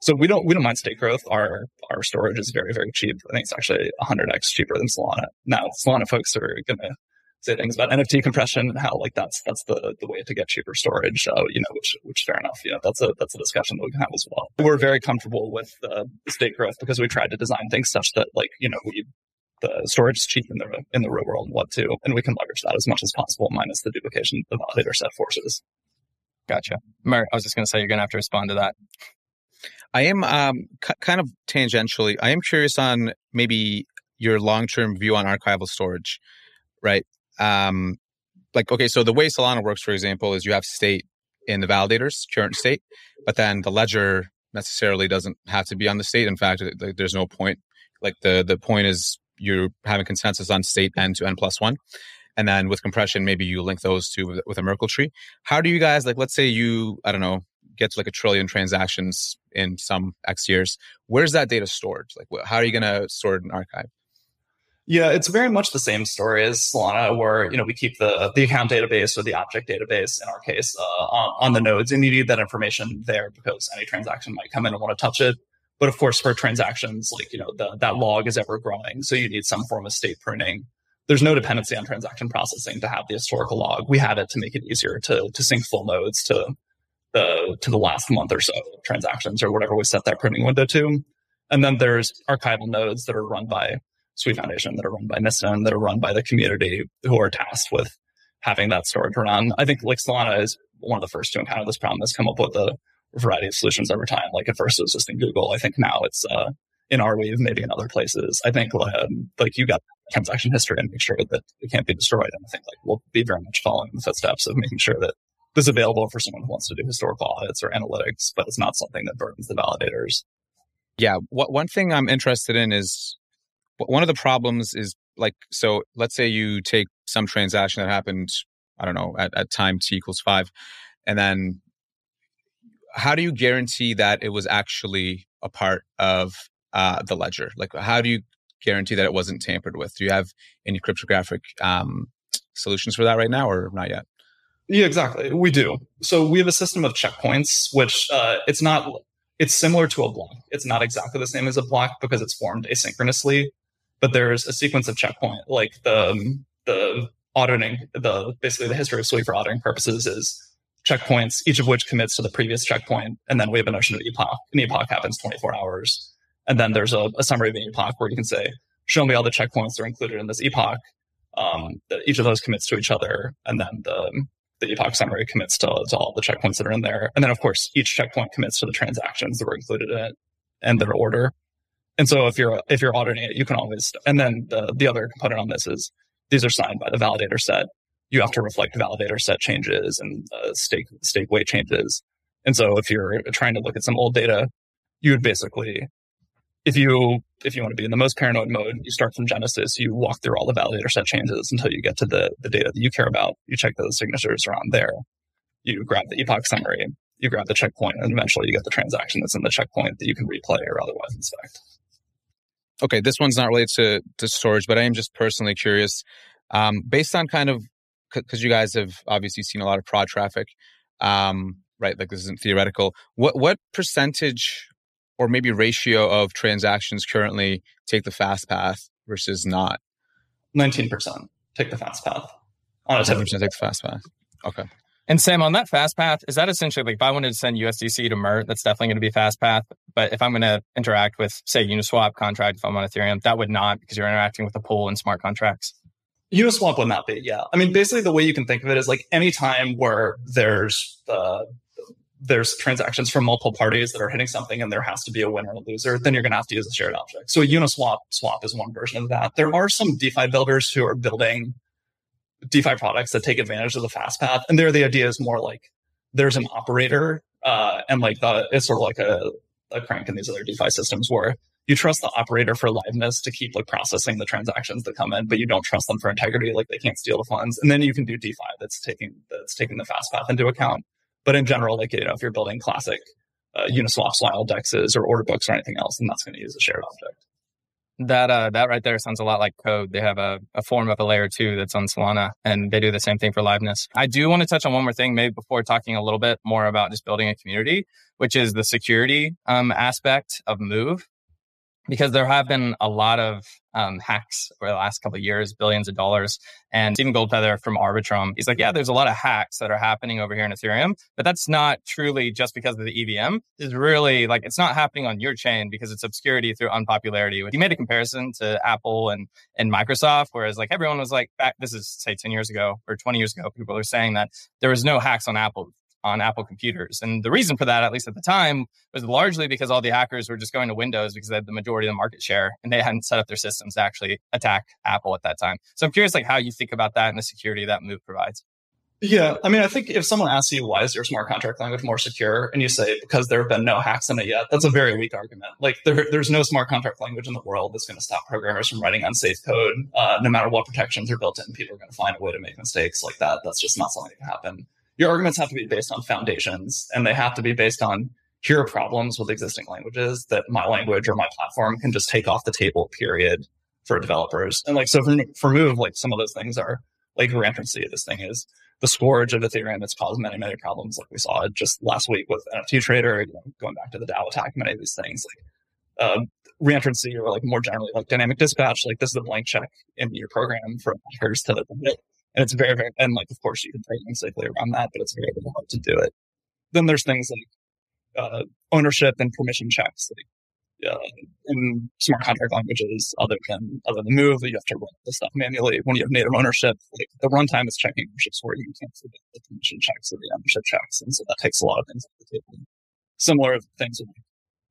Speaker 1: So we don't we don't mind state growth. Our our storage is very very cheap. I think it's actually 100x cheaper than Solana. Now Solana folks are going to say things about NFT compression and how like that's that's the the way to get cheaper storage. Uh, you know, which which fair enough. You know, that's a that's a discussion that we can have as well. We're very comfortable with uh, state growth because we tried to design things such that like you know we the storage is cheap in the in the real world and what too, and we can leverage that as much as possible, minus the duplication the validator set forces.
Speaker 2: Gotcha. Mert, I was just going to say you're going to have to respond to that.
Speaker 4: I am um, c- kind of tangentially. I am curious on maybe your long term view on archival storage, right? Um, like, okay, so the way Solana works, for example, is you have state in the validator's current state, but then the ledger necessarily doesn't have to be on the state. In fact, there's no point. Like the the point is you're having consensus on state n to n plus one, and then with compression, maybe you link those two with, with a Merkle tree. How do you guys like? Let's say you, I don't know, get to like a trillion transactions in some X years. Where's that data stored? Like, how are you going to store it in archive?
Speaker 1: Yeah, it's very much the same story as Solana, where you know we keep the the account database or the object database in our case uh, on, on the nodes, and you need that information there because any transaction might come in and want to touch it. But of course, for transactions, like you know, the, that log is ever growing, so you need some form of state pruning. There's no dependency on transaction processing to have the historical log. We had it to make it easier to to sync full nodes to the to the last month or so transactions or whatever we set that pruning window to. And then there's archival nodes that are run by Sui Foundation that are run by Mysten, that are run by the community who are tasked with having that storage run. I think like Solana is one of the first to encounter this problem, has come up with a variety of solutions over time. Like at first it was just in Google. I think now it's uh, in Arweave, maybe in other places. I think um, like you got transaction history and make sure that it can't be destroyed. And I think like we'll be very much following the footsteps of making sure that this is available for someone who wants to do historical audits or analytics, but it's not something that burdens the validators.
Speaker 4: Yeah. What, one thing I'm interested in is one of the problems is like, so let's say you take some transaction that happened, I don't know, at, at time t equals five, and then how do you guarantee that it was actually a part of uh, the ledger? Like, how do you guarantee that it wasn't tampered with? Do you have any cryptographic um, solutions for that right now, or not yet?
Speaker 1: Yeah, exactly. We do. So we have a system of checkpoints, which uh, it's not. It's similar to a block. It's not exactly the same as a block because it's formed asynchronously but there's a sequence of checkpoint, like the um, the auditing, the basically the history of Sui for auditing purposes is checkpoints, each of which commits to the previous checkpoint, and then we have a notion of epoch. An epoch happens 24 hours, and then there's a, a summary of an epoch where you can say, "Show me all the checkpoints that are included in this epoch." Um, each of those commits to each other, and then the the epoch summary commits to, to all the checkpoints that are in there. And then, of course, each checkpoint commits to the transactions that were included in it and their order. And so if you're if you're auditing it, you can always and then the the other component on this is these are signed by the validator set. You have to reflect validator set changes and uh, stake stake weight changes. And so if you're trying to look at some old data, you would basically if you if you want to be in the most paranoid mode, you start from Genesis, you walk through all the validator set changes until you get to the, the data that you care about. You check those signatures around there. You grab the epoch summary, you grab the checkpoint, and eventually you get the transaction that's in the checkpoint that you can replay or otherwise inspect
Speaker 4: okay, this one's not related to, to storage, but I am just personally curious. Um, based on kind of, because you guys have obviously seen a lot of prod traffic, um, right? Like this isn't theoretical. What what percentage or maybe ratio of transactions currently take the fast path versus not?
Speaker 1: Nineteen percent take the fast path. On a
Speaker 4: take the fast path. Okay.
Speaker 2: And Sam, on that fast path, is that essentially like if I wanted to send USDC to Mert, that's definitely going to be fast path. But if I'm going to interact with, say, Uniswap contract, if I'm on Ethereum, that would not because you're interacting with a pool and smart contracts.
Speaker 1: Uniswap would not be, yeah. I mean, basically, the way you can think of it is like any time where there's uh, there's transactions from multiple parties that are hitting something and there has to be a winner and a loser, then you're going to have to use a shared object. So a Uniswap swap is one version of that. There are some DeFi builders who are building DeFi products that take advantage of the fast path. And there, the idea is more like there's an operator, uh, and like the, it's sort of like a, a crank in these other DeFi systems where you trust the operator for liveness to keep like processing the transactions that come in, but you don't trust them for integrity. Like they can't steal the funds. And then you can do DeFi that's taking, that's taking the fast path into account. But in general, like, you know, if you're building classic uh, Uniswap style dexes or order books or anything else, then that's going to use a shared object.
Speaker 2: That uh, that right there sounds a lot like code. They have a, a form of a layer two that's on Solana, and they do the same thing for liveness. I do want to touch on one more thing, maybe before talking a little bit more about just building a community, which is the security um, aspect of Move. Because there have been a lot of um, hacks over the last couple of years, billions of dollars. And Steven Goldfeder from Arbitrum, he's like, yeah, there's a lot of hacks that are happening over here in Ethereum, but that's not truly just because of the EVM. It's really like it's not happening on your chain because it's obscurity through unpopularity. He made a comparison to Apple and and Microsoft, whereas like everyone was like back this is say 10 years ago or 20 years ago, people are saying that there was no hacks on Apple on Apple computers. And the reason for that, at least at the time, was largely because all the hackers were just going to Windows because they had the majority of the market share and they hadn't set up their systems to actually attack Apple at that time. So I'm curious like how you think about that and the security that move provides.
Speaker 1: Yeah, I mean, I think if someone asks you why is your smart contract language more secure, and you say because there have been no hacks in it yet, that's a very weak argument. Like there, there's no smart contract language in the world that's going to stop programmers from writing unsafe code. Uh, no matter what protections are built in, people are going to find a way to make mistakes like that. That's just not something that can happen your arguments have to be based on foundations and they have to be based on here are problems with existing languages that my language or my platform can just take off the table, period, for developers. And like, so for, for Move, like some of those things are like reentrancy. This thing is the scourge of Ethereum that's caused many, many problems. Like we saw just last week with NFT Trader, going back to the DAO attack, many of these things like, uh, reentrancy or like more generally like dynamic dispatch, like this is a blank check in your program for hackers to and it's very, very, and like, of course, you can program safely around that, but it's very, very hard to do it. Then there's things like uh, ownership and permission checks. Like, uh, in smart contract languages, other than other than Move, you have to run the stuff manually. When you have native ownership, like, the runtime is checking ownership where you can't forget the permission checks or the ownership checks, and so that takes a lot of things off the table. Similar things,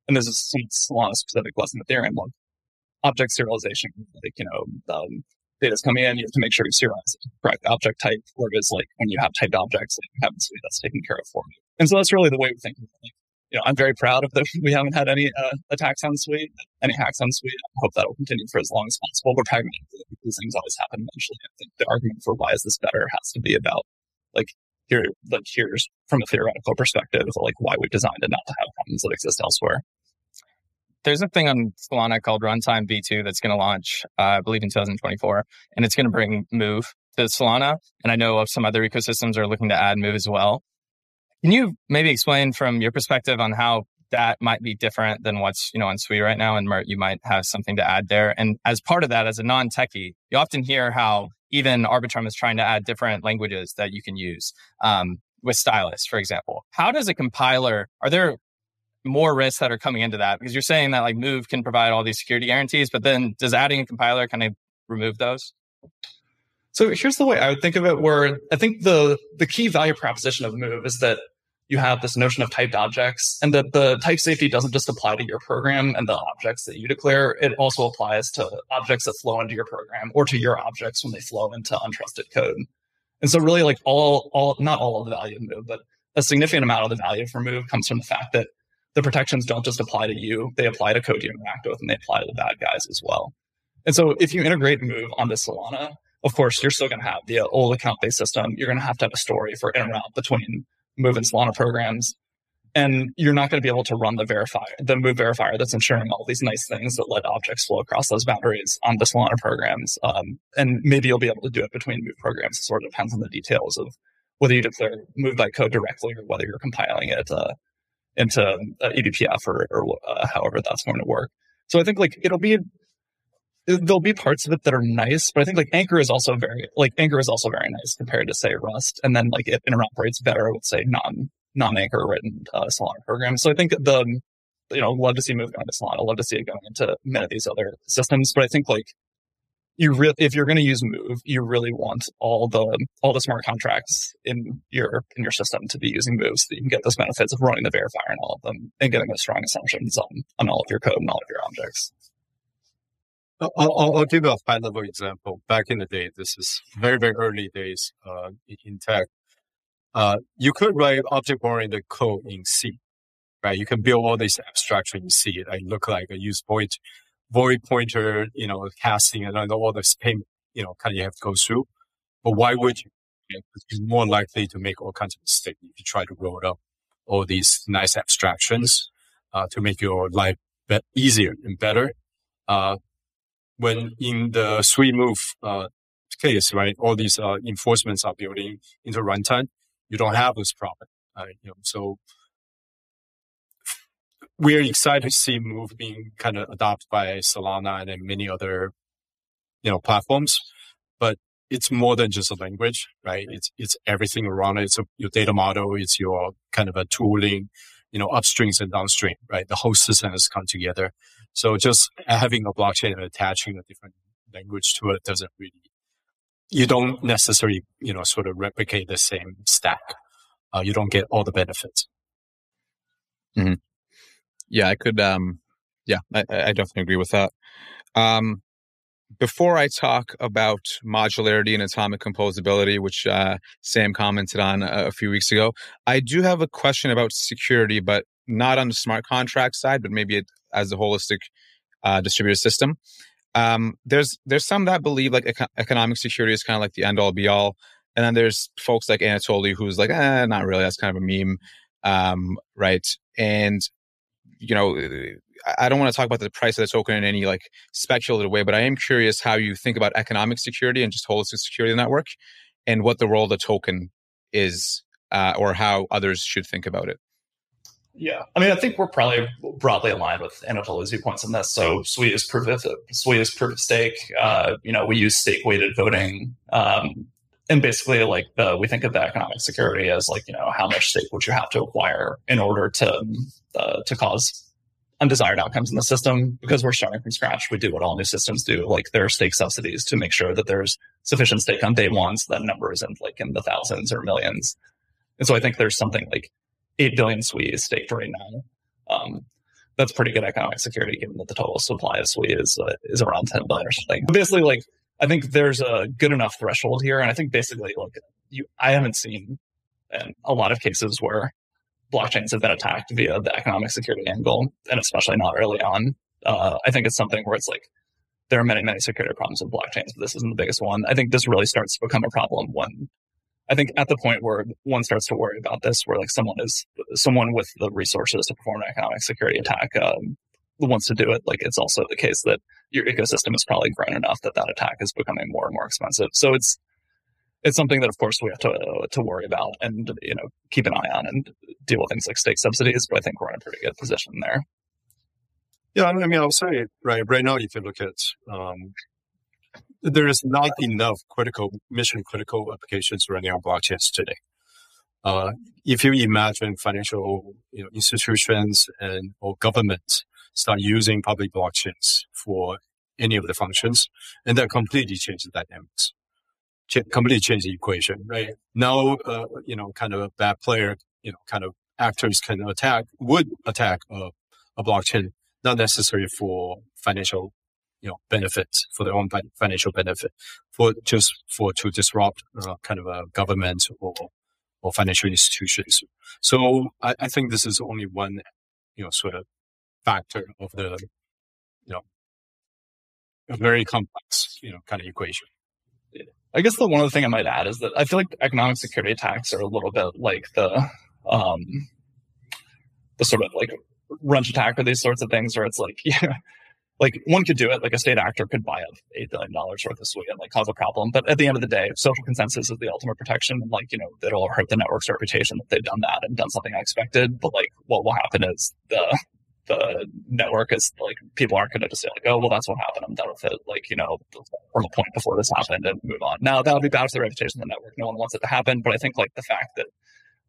Speaker 1: and this is some Solana specific lesson Ethereum, like object serialization, like you know, um, data's coming in, you have to make sure you serialize the correct object type, whereas like when you have typed objects, like you have Sui that's taken care of for you. And so that's really the way we think. You know, I'm very proud of that. We haven't had any uh, attacks on Sui, any hacks on Sui. I hope that will continue for as long as possible. But pragmatically, these things always happen eventually. I think the argument for why is this better has to be about like here, like here's from a theoretical perspective, like why we designed it not to have problems that exist elsewhere
Speaker 2: there's a thing on Solana called Runtime V2 that's going to launch, uh, I believe, in 2024, and it's going to bring Move to Solana. And I know of some other ecosystems are looking to add Move as well. Can you maybe explain from your perspective on how that might be different than what's you know on Sui right now, and Mert, you might have something to add there. And as part of that, as a non-techie, you often hear how even Arbitrum is trying to add different languages that you can use. Um, with Stylus, for example. How does a compiler, are there more risks that are coming into that because you're saying that like Move can provide all these security guarantees, but then does adding a compiler kind of remove those?
Speaker 1: So here's the way I would think of it where I think the the key value proposition of Move is that you have this notion of typed objects and that the type safety doesn't just apply to your program and the objects that you declare. It also applies to objects that flow into your program or to your objects when they flow into untrusted code. And so really like all, all, not all of the value of Move, but a significant amount of the value for Move comes from the fact that the protections don't just apply to you, they apply to code you interact with and they apply to the bad guys as well. And so if you integrate Move onto Solana, of course, you're still going to have the old account based system. You're going to have to have a story for in and out between Move and Solana programs. And you're not going to be able to run the verifier, the Move verifier that's ensuring all these nice things that let objects flow across those boundaries on the Solana programs. Um, and maybe you'll be able to do it between Move programs. It sort of depends on the details of whether you declare Move bytecode directly or whether you're compiling it uh, into uh, eBPF or, or uh, however that's going to work. So I think like it'll be there'll be parts of it that are nice, but I think like Anchor is also very like Anchor is also very nice compared to say Rust, and then like it interoperates better with say non non Anchor written uh, Solana programs. So I think the you know love to see moving on to Solana, love to see it going into many of these other systems, but I think like you really if you're going to use move you really want all the all the smart contracts in your in your system to be using move so that you can get those benefits of running the verifier and all of them and getting those strong assumptions on on all of your code and all of your objects
Speaker 3: I'll, I'll, give a high level example. Back in the day, this is very, very early days uh, in tech. Uh, you could write object oriented code in C, right? You can build all these abstractions in C. It look like a use point void pointer, you know, casting and all this payment, you know, kind of you have to go through. But why would you? You're more likely to make all kinds of mistakes if you try to roll up all these nice abstractions uh, to make your life be- easier and better. Uh, when in the Sui Move uh, case, right, all these uh, enforcements are building into runtime, you don't have this problem. You know, so we're excited to see Move being kind of adopted by Solana and many other, you know, platforms. But it's more than just a language, right? It's it's everything around it. It's a, your data model. It's your kind of a tooling, you know, upstreams and downstream, right? The whole system has come together. So just having a blockchain and attaching a different language to it doesn't really. You don't necessarily, you know, sort of replicate the same stack. Uh, you don't get all the benefits.
Speaker 4: Mm-hmm. Yeah, I could. Um, yeah, I, I definitely agree with that. Um, before I talk about modularity and atomic composability, which uh, Sam commented on a, a, few weeks ago, I do have a question about security, but not on the smart contract side, but maybe it, as a holistic uh, distributed system. Um, there's there's some that believe like eco- economic security is kind of like the end all be all, and then there's folks like Anatoly who's like, eh, not really. That's kind of a meme, um, right? And you know, I don't want to talk about the price of the token in any like speculative way, but I am curious how you think about economic security and just holistic security network and what the role of the token is uh, or how others should think about it.
Speaker 1: Yeah, I mean, I think we're probably broadly aligned with Anatoly's viewpoints on this. So, Sui is proof of Sui is proof of stake. Uh, you know, we use stake weighted voting, um, and basically, like the, we think of the economic security as like you know how much stake would you have to acquire in order to uh, to cause undesired outcomes in the system because we're starting from scratch. We do what all new systems do. Like there are stake subsidies to make sure that there's sufficient stake on day one so that number isn't like in the thousands or millions. And so I think there's something like 8 billion SUI is staked right now. Um, that's pretty good economic security given that the total supply of SUI is, uh, is around 10 billion or something. But basically, like, I think there's a good enough threshold here. And I think basically, like, you, I haven't seen in a lot of cases where blockchains have been attacked via the economic security angle, and especially not early on. Uh, I think it's something where it's like there are many, many security problems with blockchains, but this isn't the biggest one. I think this really starts to become a problem when I think at the point where one starts to worry about this, where like someone is someone with the resources to perform an economic security attack um, wants to do it, like it's also the case that your ecosystem is probably grown enough that that attack is becoming more and more expensive. So it's it's something that, of course, we have to to worry about and you know keep an eye on and deal with things like stake subsidies. But I think we're in a pretty good position there.
Speaker 3: Yeah, I mean, I'll say right right now, if you look at um, there is not enough critical mission critical applications running on blockchains today. Uh, if you imagine financial you know, institutions and or governments start using public blockchains for any of the functions, and that completely changes the dynamics ch- completely change the equation, right? Now, uh, you know, kind of a bad player, you know, kind of actors can attack, would attack a, a blockchain, not necessarily for financial, you know, benefits, for their own financial benefit, for just for to disrupt uh, kind of a government or or financial institutions. So I, I think this is only one, you know, sort of factor of the, you know, a very complex, you know, kind of equation.
Speaker 1: I guess the one other thing I might add is that I feel like economic security attacks are a little bit like the um the sort of like wrench attack or these sorts of things where it's like yeah like one could do it like a state actor could buy up eight billion dollars worth of SUI and like cause a problem but at the end of the day social consensus is the ultimate protection and like you know it'll hurt the network's reputation that they've done that and done something unexpected but like what will happen is the the network is like people aren't going to just say like, oh, well, that's what happened. I'm done with it. Like, you know, from a point before this happened and move on. Now that would be bad for the reputation of the network. No one wants it to happen. But I think like the fact that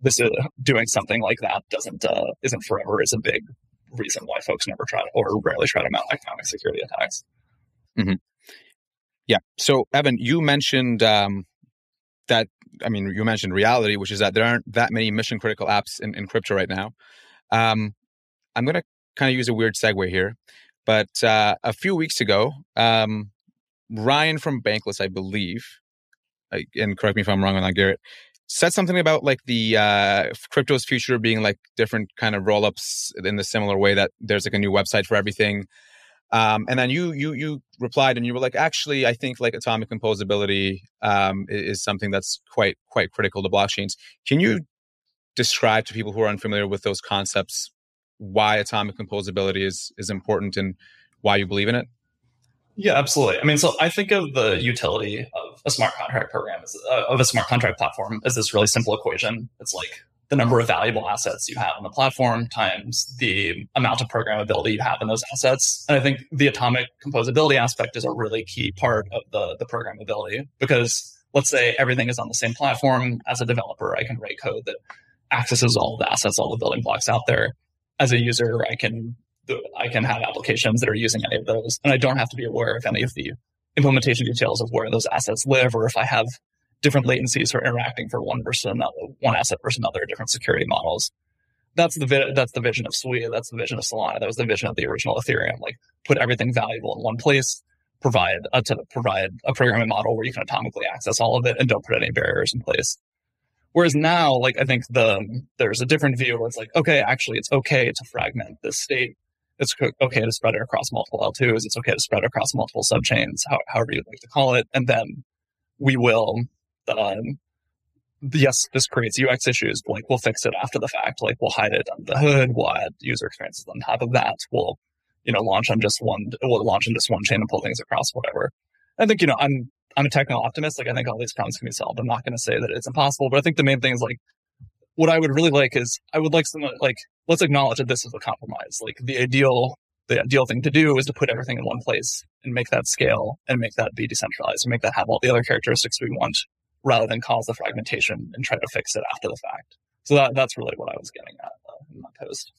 Speaker 1: this is doing something like that doesn't uh, isn't forever is a big reason why folks never try to, or rarely try to mount economic security attacks.
Speaker 4: Mm-hmm. Yeah. So Evan, you mentioned um, that. I mean, you mentioned reality, which is that there aren't that many mission critical apps in, in crypto right now. Um, I'm going to kind of use a weird segue here, but uh, a few weeks ago, um, Ryan from Bankless, I believe, and correct me if I'm wrong on that, Garrett, said something about like the uh, crypto's future being like different kind of rollups in the similar way that there's like a new website for everything. Um, and then you you you replied and you were like, actually, I think like atomic composability um, is something that's quite quite critical to blockchains. Can you describe to people who are unfamiliar with those concepts why atomic composability is is important and why you believe in it?
Speaker 1: Yeah, absolutely. I mean, so I think of the utility of a smart contract program as uh, of a smart contract platform as this really simple equation. It's like the number of valuable assets you have on the platform times the amount of programmability you have in those assets. And I think the atomic composability aspect is a really key part of the, the programmability because let's say everything is on the same platform. As a developer, I can write code that accesses all the assets, all the building blocks out there. As a user, I can I can have applications that are using any of those, and I don't have to be aware of any of the implementation details of where those assets live, or if I have different latencies for interacting for one versus another, one asset versus another, different security models. That's the vi- that's the vision of Sui. That's the vision of Solana. That was the vision of the original Ethereum. Like put everything valuable in one place, provide a, to provide a programming model where you can atomically access all of it, and don't put any barriers in place. Whereas now, like I think the there's a different view where it's like, okay, actually, it's okay to fragment this state. It's okay to spread it across multiple L2s. It's okay to spread it across multiple subchains, how, however you'd like to call it. And then we will um, yes, this creates UX issues. But like we'll fix it after the fact. Like we'll hide it under the hood. We'll add user experiences on top of that. We'll, you know, launch on just one. We'll launch on just one chain and pull things across whatever. I think you know I'm I'm a technical optimist. Like I think all these problems can be solved. I'm not going to say that it's impossible, but I think the main thing is like what I would really like is I would like someone like let's acknowledge that this is a compromise. Like the ideal the ideal thing to do is to put everything in one place and make that scale and make that be decentralized and make that have all the other characteristics we want rather than cause the fragmentation and try to fix it after the fact. So that, that's really what I was getting at uh, in my post.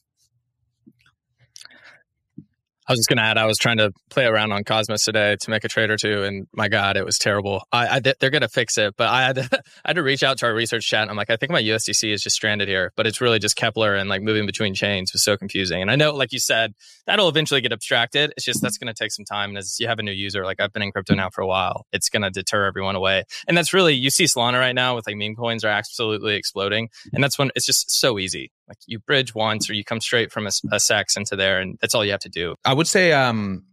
Speaker 2: I was just going to add, I was trying to play around on Cosmos today to make a trade or two, and my God, it was terrible. I, I they're going to fix it, but I had, to, I had to reach out to our research chat. And I'm like, I think my USDC is just stranded here, but it's really just Keplr and like moving between chains was so confusing. And I know, like you said, that'll eventually get abstracted. It's just that's going to take some time. And as you have a new user, like I've been in crypto now for a while, it's going to deter everyone away. And that's really you see Solana right now with like meme coins are absolutely exploding, and that's when it's just so easy. Like you bridge once or you come straight from a, a CEX into there, and that's all you have to do.
Speaker 4: I would say, um,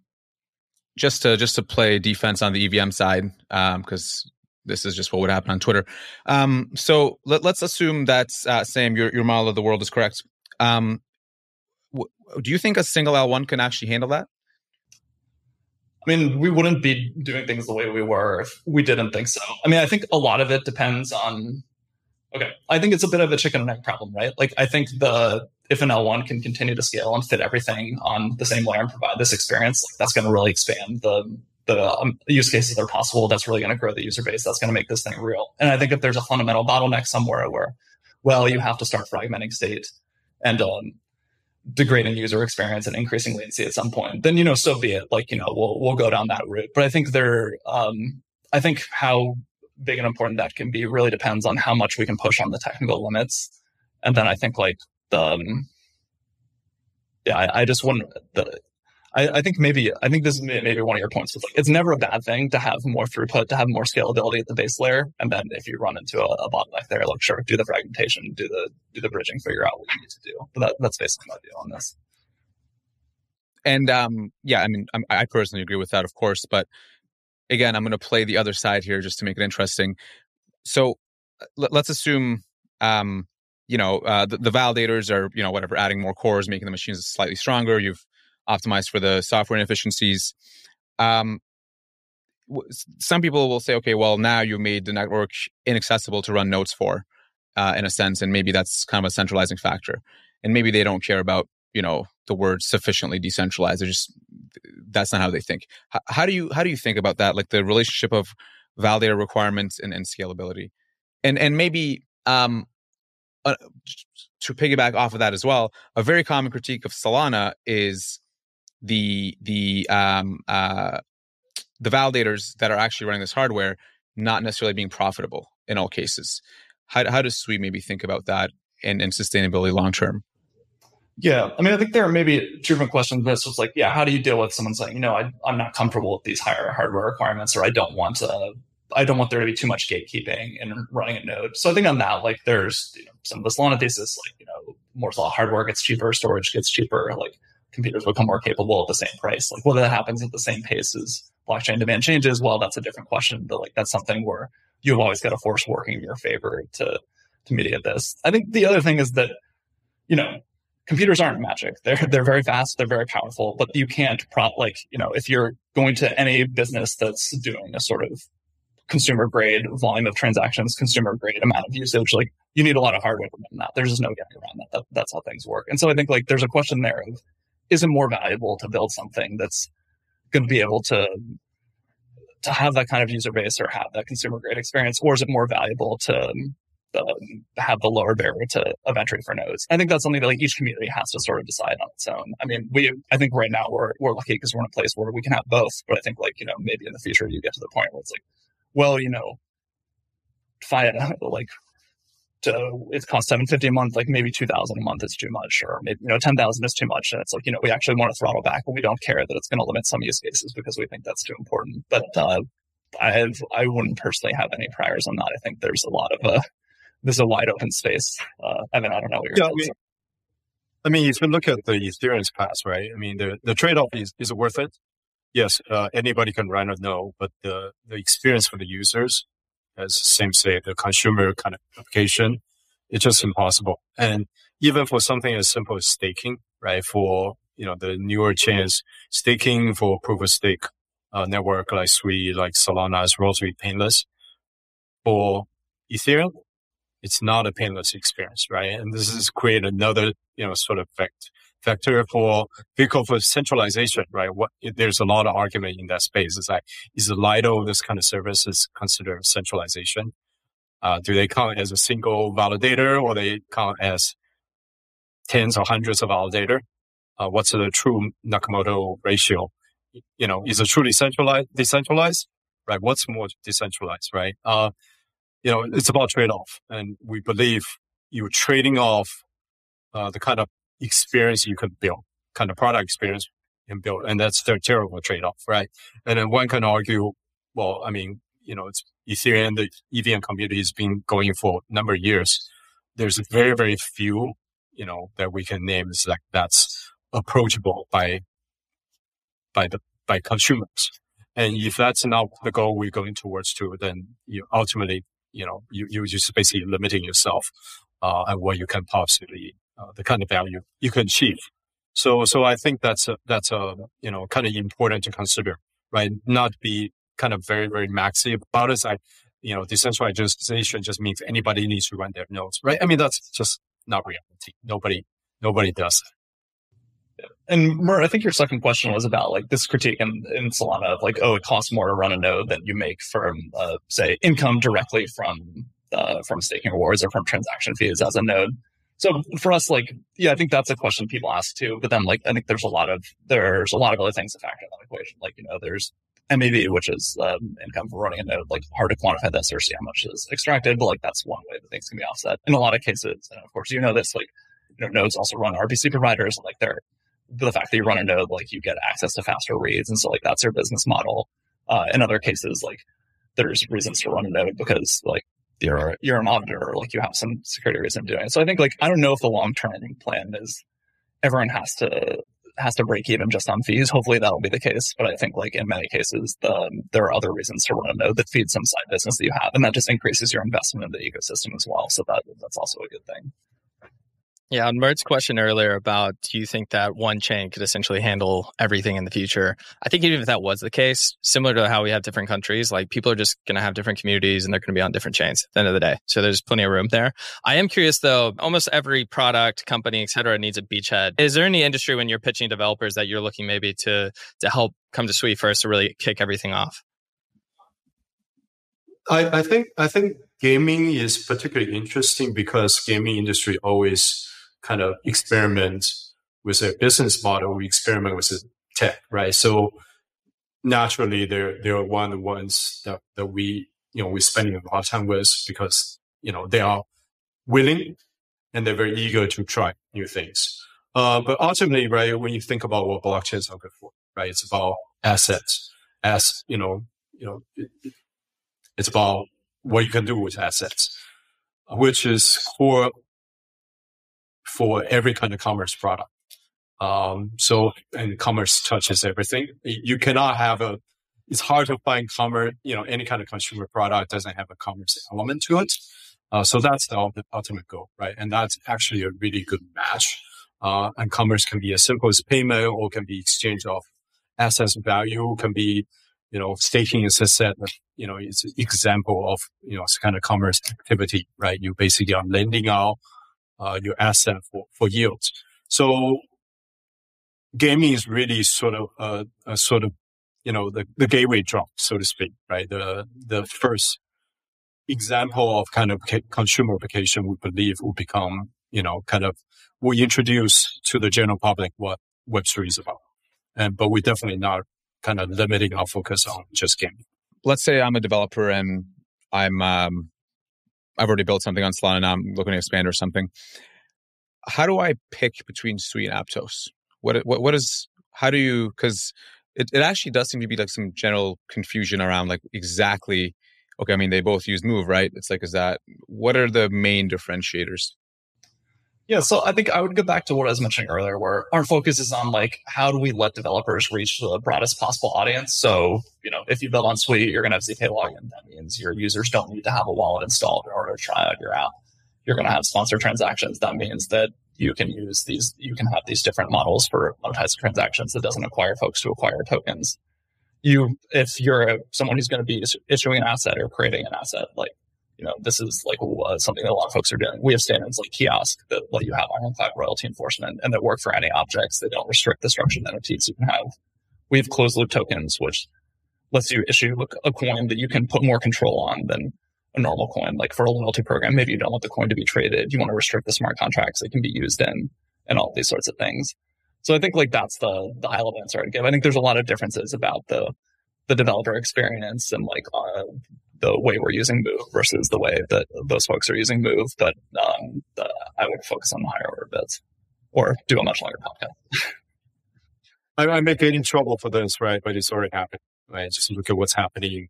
Speaker 4: just to just to play defense on the EVM side, um, because this is just what would happen on Twitter. Um, so let, us assume that uh, Sam, your your model of the world is correct. Um, w- do you think a single L1 can actually handle that?
Speaker 1: I mean, we wouldn't be doing things the way we were if we didn't think so. I mean, I think a lot of it depends on Okay. I think it's a bit of a chicken and egg problem, right? Like I think the if an L1 can continue to scale and fit everything on the same layer and provide this experience, like that's going to really expand the the um, use cases that are possible. That's really going to grow the user base. That's going to make this thing real. And I think if there's a fundamental bottleneck somewhere where, well, you have to start fragmenting state and um, degrading user experience and increasing latency at some point, then you know, so be it. Like you know, we'll we'll go down that route. But I think there, um, I think how big and important that can be really depends on how much we can push on the technical limits. And then I think like the, um, yeah, I, I just want the, I, I, think maybe, I think this is maybe one of your points. Like, it's never a bad thing to have more throughput, to have more scalability at the base layer. And then if you run into a, a bottleneck there, like sure, do the fragmentation, do the, do the bridging, figure out what you need to do. But that, that's basically my view on this.
Speaker 4: And um, yeah, I mean, I personally agree with that, of course. But again, I'm going to play the other side here just to make it interesting. So uh, let, us assume, um, you know, uh, the, the, validators are, you know, whatever, adding more cores, making the machines slightly stronger. You've optimized for the software inefficiencies. Um, some people will say, okay, well, now you've made the network inaccessible to run nodes for, uh, in a sense, and maybe that's kind of a centralizing factor. And maybe they don't care about, you know, the word sufficiently decentralized. They're just that's not how they think. How, how, do you how do you think about that? Like the relationship of validator requirements and, and scalability, and and maybe um, uh, to piggyback off of that as well, a very common critique of Solana is the the um, uh, the validators that are actually running this hardware not necessarily being profitable in all cases. How, how does Sui maybe think about that and, and sustainability long term?
Speaker 1: Yeah, I mean, I think there are maybe two different questions. This was like, yeah, how do you deal with someone saying, you know, I, am not comfortable with these higher hardware requirements, or I don't want to, I don't want there to be too much gatekeeping in running a node. So I think on that, like, there's you know, some of this Solana thesis, like, you know, Moore's law hardware gets cheaper, storage gets cheaper, like computers become more capable at the same price. Like, whether that happens at the same pace as blockchain demand changes, well, that's a different question. But like, that's something where you've always got a force working in your favor to to mediate this. I think the other thing is that, you know, computers aren't magic. They're they're very fast, they're very powerful, but you can't prop like, you know, if you're going to any business that's doing a sort of consumer grade volume of transactions, consumer grade amount of usage. Like you need a lot of hardware run that. There's just no getting around that. that. That's how things work. And so I think like there's a question there of is it more valuable to build something that's going to be able to to have that kind of user base or have that consumer grade experience, or is it more valuable to have the lower barrier to of entry for nodes? I think that's something that like each community has to sort of decide on its own. I mean, we I think right now we're we're lucky because we're in a place where we can have both, but I think like you know maybe in the future you get to the point where it's like, well, you know, FIAT like to, it costs 750 a month, like maybe 2000 a month is too much, or maybe, you know, 10,000 is too much. And it's like, you know, we actually want to throttle back, but we don't care that it's going to limit some use cases because we think that's too important. But, uh, I I wouldn't personally have any priors on that. I think there's a lot of, uh, there's a wide open space. Uh, Evan, I don't know what
Speaker 3: your yeah, I mean, I mean, if you look at the Ethereum's past, right? I mean, the, the trade off is, is it worth it? Yes, uh, anybody can run a node, but the, the experience for the users as same say the consumer kind of application, it's just impossible. And even for something as simple as staking, right? For you know the newer chains, staking for proof of stake uh, network like Sui, like Solana is relatively painless. For Ethereum, it's not a painless experience, right? And this is create another you know sort of vector for vehicle for centralization, right? What there's a lot of argument in that space. It's like is Lido this kind of service is considered centralization? Uh, do they count as a single validator or they count as tens or hundreds of validator? Uh, what's the true Nakamoto ratio? You know, is it truly centralized, decentralized? Right? What's more decentralized, right? Uh, you know, it's about trade off. And we believe you're trading off uh, the kind of experience you could build, kind of product experience you can build. And that's the terrible trade off, right? And then one can argue, well, I mean, you know, it's Ethereum, the EVM community has been going for a number of years. There's very, very few, you know, that we can name is like that's approachable by, by the, by consumers. And if that's not the goal we're going towards to, then you ultimately, you know, you, you're just basically limiting yourself, uh, and what you can possibly uh, the kind of value you can achieve. So, so I think that's a, that's a, you know, kind of important to consider, right? Not be kind of very, very maxi about it. I, you know, decentralization just means anybody needs to run their nodes, right? I mean, that's just not reality. Nobody, nobody does
Speaker 1: that. And Mert, I think your second question was about like this critique in, in Solana of like, oh, it costs more to run a node than you make from, uh, say, income directly from uh, from staking rewards or from transaction fees as a node. So for us, like, yeah, I think that's a question people ask too. But then, like, I think there's a lot of there's a lot of other things to factor in that equation. Like, you know, there's MEV, which is um, income from running a node. Like, hard to quantify this or see how much is extracted, but like that's one way that things can be offset. In a lot of cases, and of course, you know this. Like, you know, nodes also run RPC providers. Like, they're the fact that you run a node, like, you get access to faster reads, and so like that's your business model. Uh, in other cases, like, there's reasons to run a node because like you're you're an auditor, like you have some security reason doing it. So I think like I don't know if the long term plan is everyone has to has to break even just on fees. Hopefully that'll be the case. But I think like in many cases, the, there are other reasons to run a node that feeds some side business that you have, and that just increases your investment in the ecosystem as well. So that that's also a good thing.
Speaker 5: Yeah, on Mert's question earlier about do you think that one chain could essentially handle everything in the future? I think even if that was the case, similar to how we have different countries, like people are just going to have different communities and they're going to be on different chains at the end of the day. So there's plenty of room there. I am curious though, almost every product, company, et cetera, needs a beachhead. Is there any industry when you're pitching developers that you're looking maybe to to help come to Sui first to really kick everything off?
Speaker 3: I, I think I think gaming is particularly interesting because gaming industry always kind of experiment with a business model, we experiment with tech, right? So naturally, they're they're one of the ones that, that we you know we're spending a lot of time with because you know they are willing and they're very eager to try new things. Uh, but ultimately, right, when you think about what blockchains are good for, right, it's about assets. As you know, you know, it, it's about what you can do with assets, which is core for every kind of commerce product. Um, so, and commerce touches everything. You cannot have a, it's hard to find commerce, you know, any kind of consumer product doesn't have a commerce element to it. Uh, so that's the ultimate goal, right? And that's actually a really good match. Uh, and commerce can be as simple as payment or can be exchange of assets value, can be, you know, staking is a set of, you know, it's an example of, you know, it's kind of commerce activity, right? You basically are lending out, uh, your asset for, for yields. So gaming is really sort of a, a sort of, you know, the, the gateway drug, so to speak, right? The, the first example of kind of consumer application we believe will become, you know, kind of, we introduce to the general public what Web3 is about. And, but we're definitely not kind of limiting our focus on just gaming.
Speaker 4: Let's say I'm a developer and I'm um, I've already built something on Solana. Now I'm looking to expand or something. How do I pick between Sui and Aptos? What what what is how do you because it, it actually does seem to be like some general confusion around like exactly okay, I mean they both use move, right? It's like is that what are the main differentiators?
Speaker 1: Yeah, so I think I would go back to what I was mentioning earlier, where our focus is on like how do we let developers reach the broadest possible audience. So, you know, if you build on Sui, you're gonna have ZK login. That means your users don't need to have a wallet installed in order to try out your app. You're gonna have sponsored transactions. That means that you can use these you can have these different models for monetized transactions that doesn't require folks to acquire tokens. You if you're someone who's going to be issuing an asset or creating an asset, like you know, this is like uh, something that a lot of folks are doing. We have standards like kiosk that let you have ironclad royalty enforcement and that work for any objects. They don't restrict the structured entities you can have. We have closed loop tokens, which lets you issue a coin that you can put more control on than a normal coin. Like for a loyalty program, maybe you don't want the coin to be traded. You want to restrict the smart contracts that can be used in and all these sorts of things. So I think like that's the the high level answer I'd give. I think there's a lot of differences about the the developer experience and like uh, the way we're using Move versus the way that those folks are using Move. But um, the, I would focus on the higher order bits or do a much longer podcast.
Speaker 3: I, I may get in trouble for this, right? But it's already happened, right? Just look at what's happening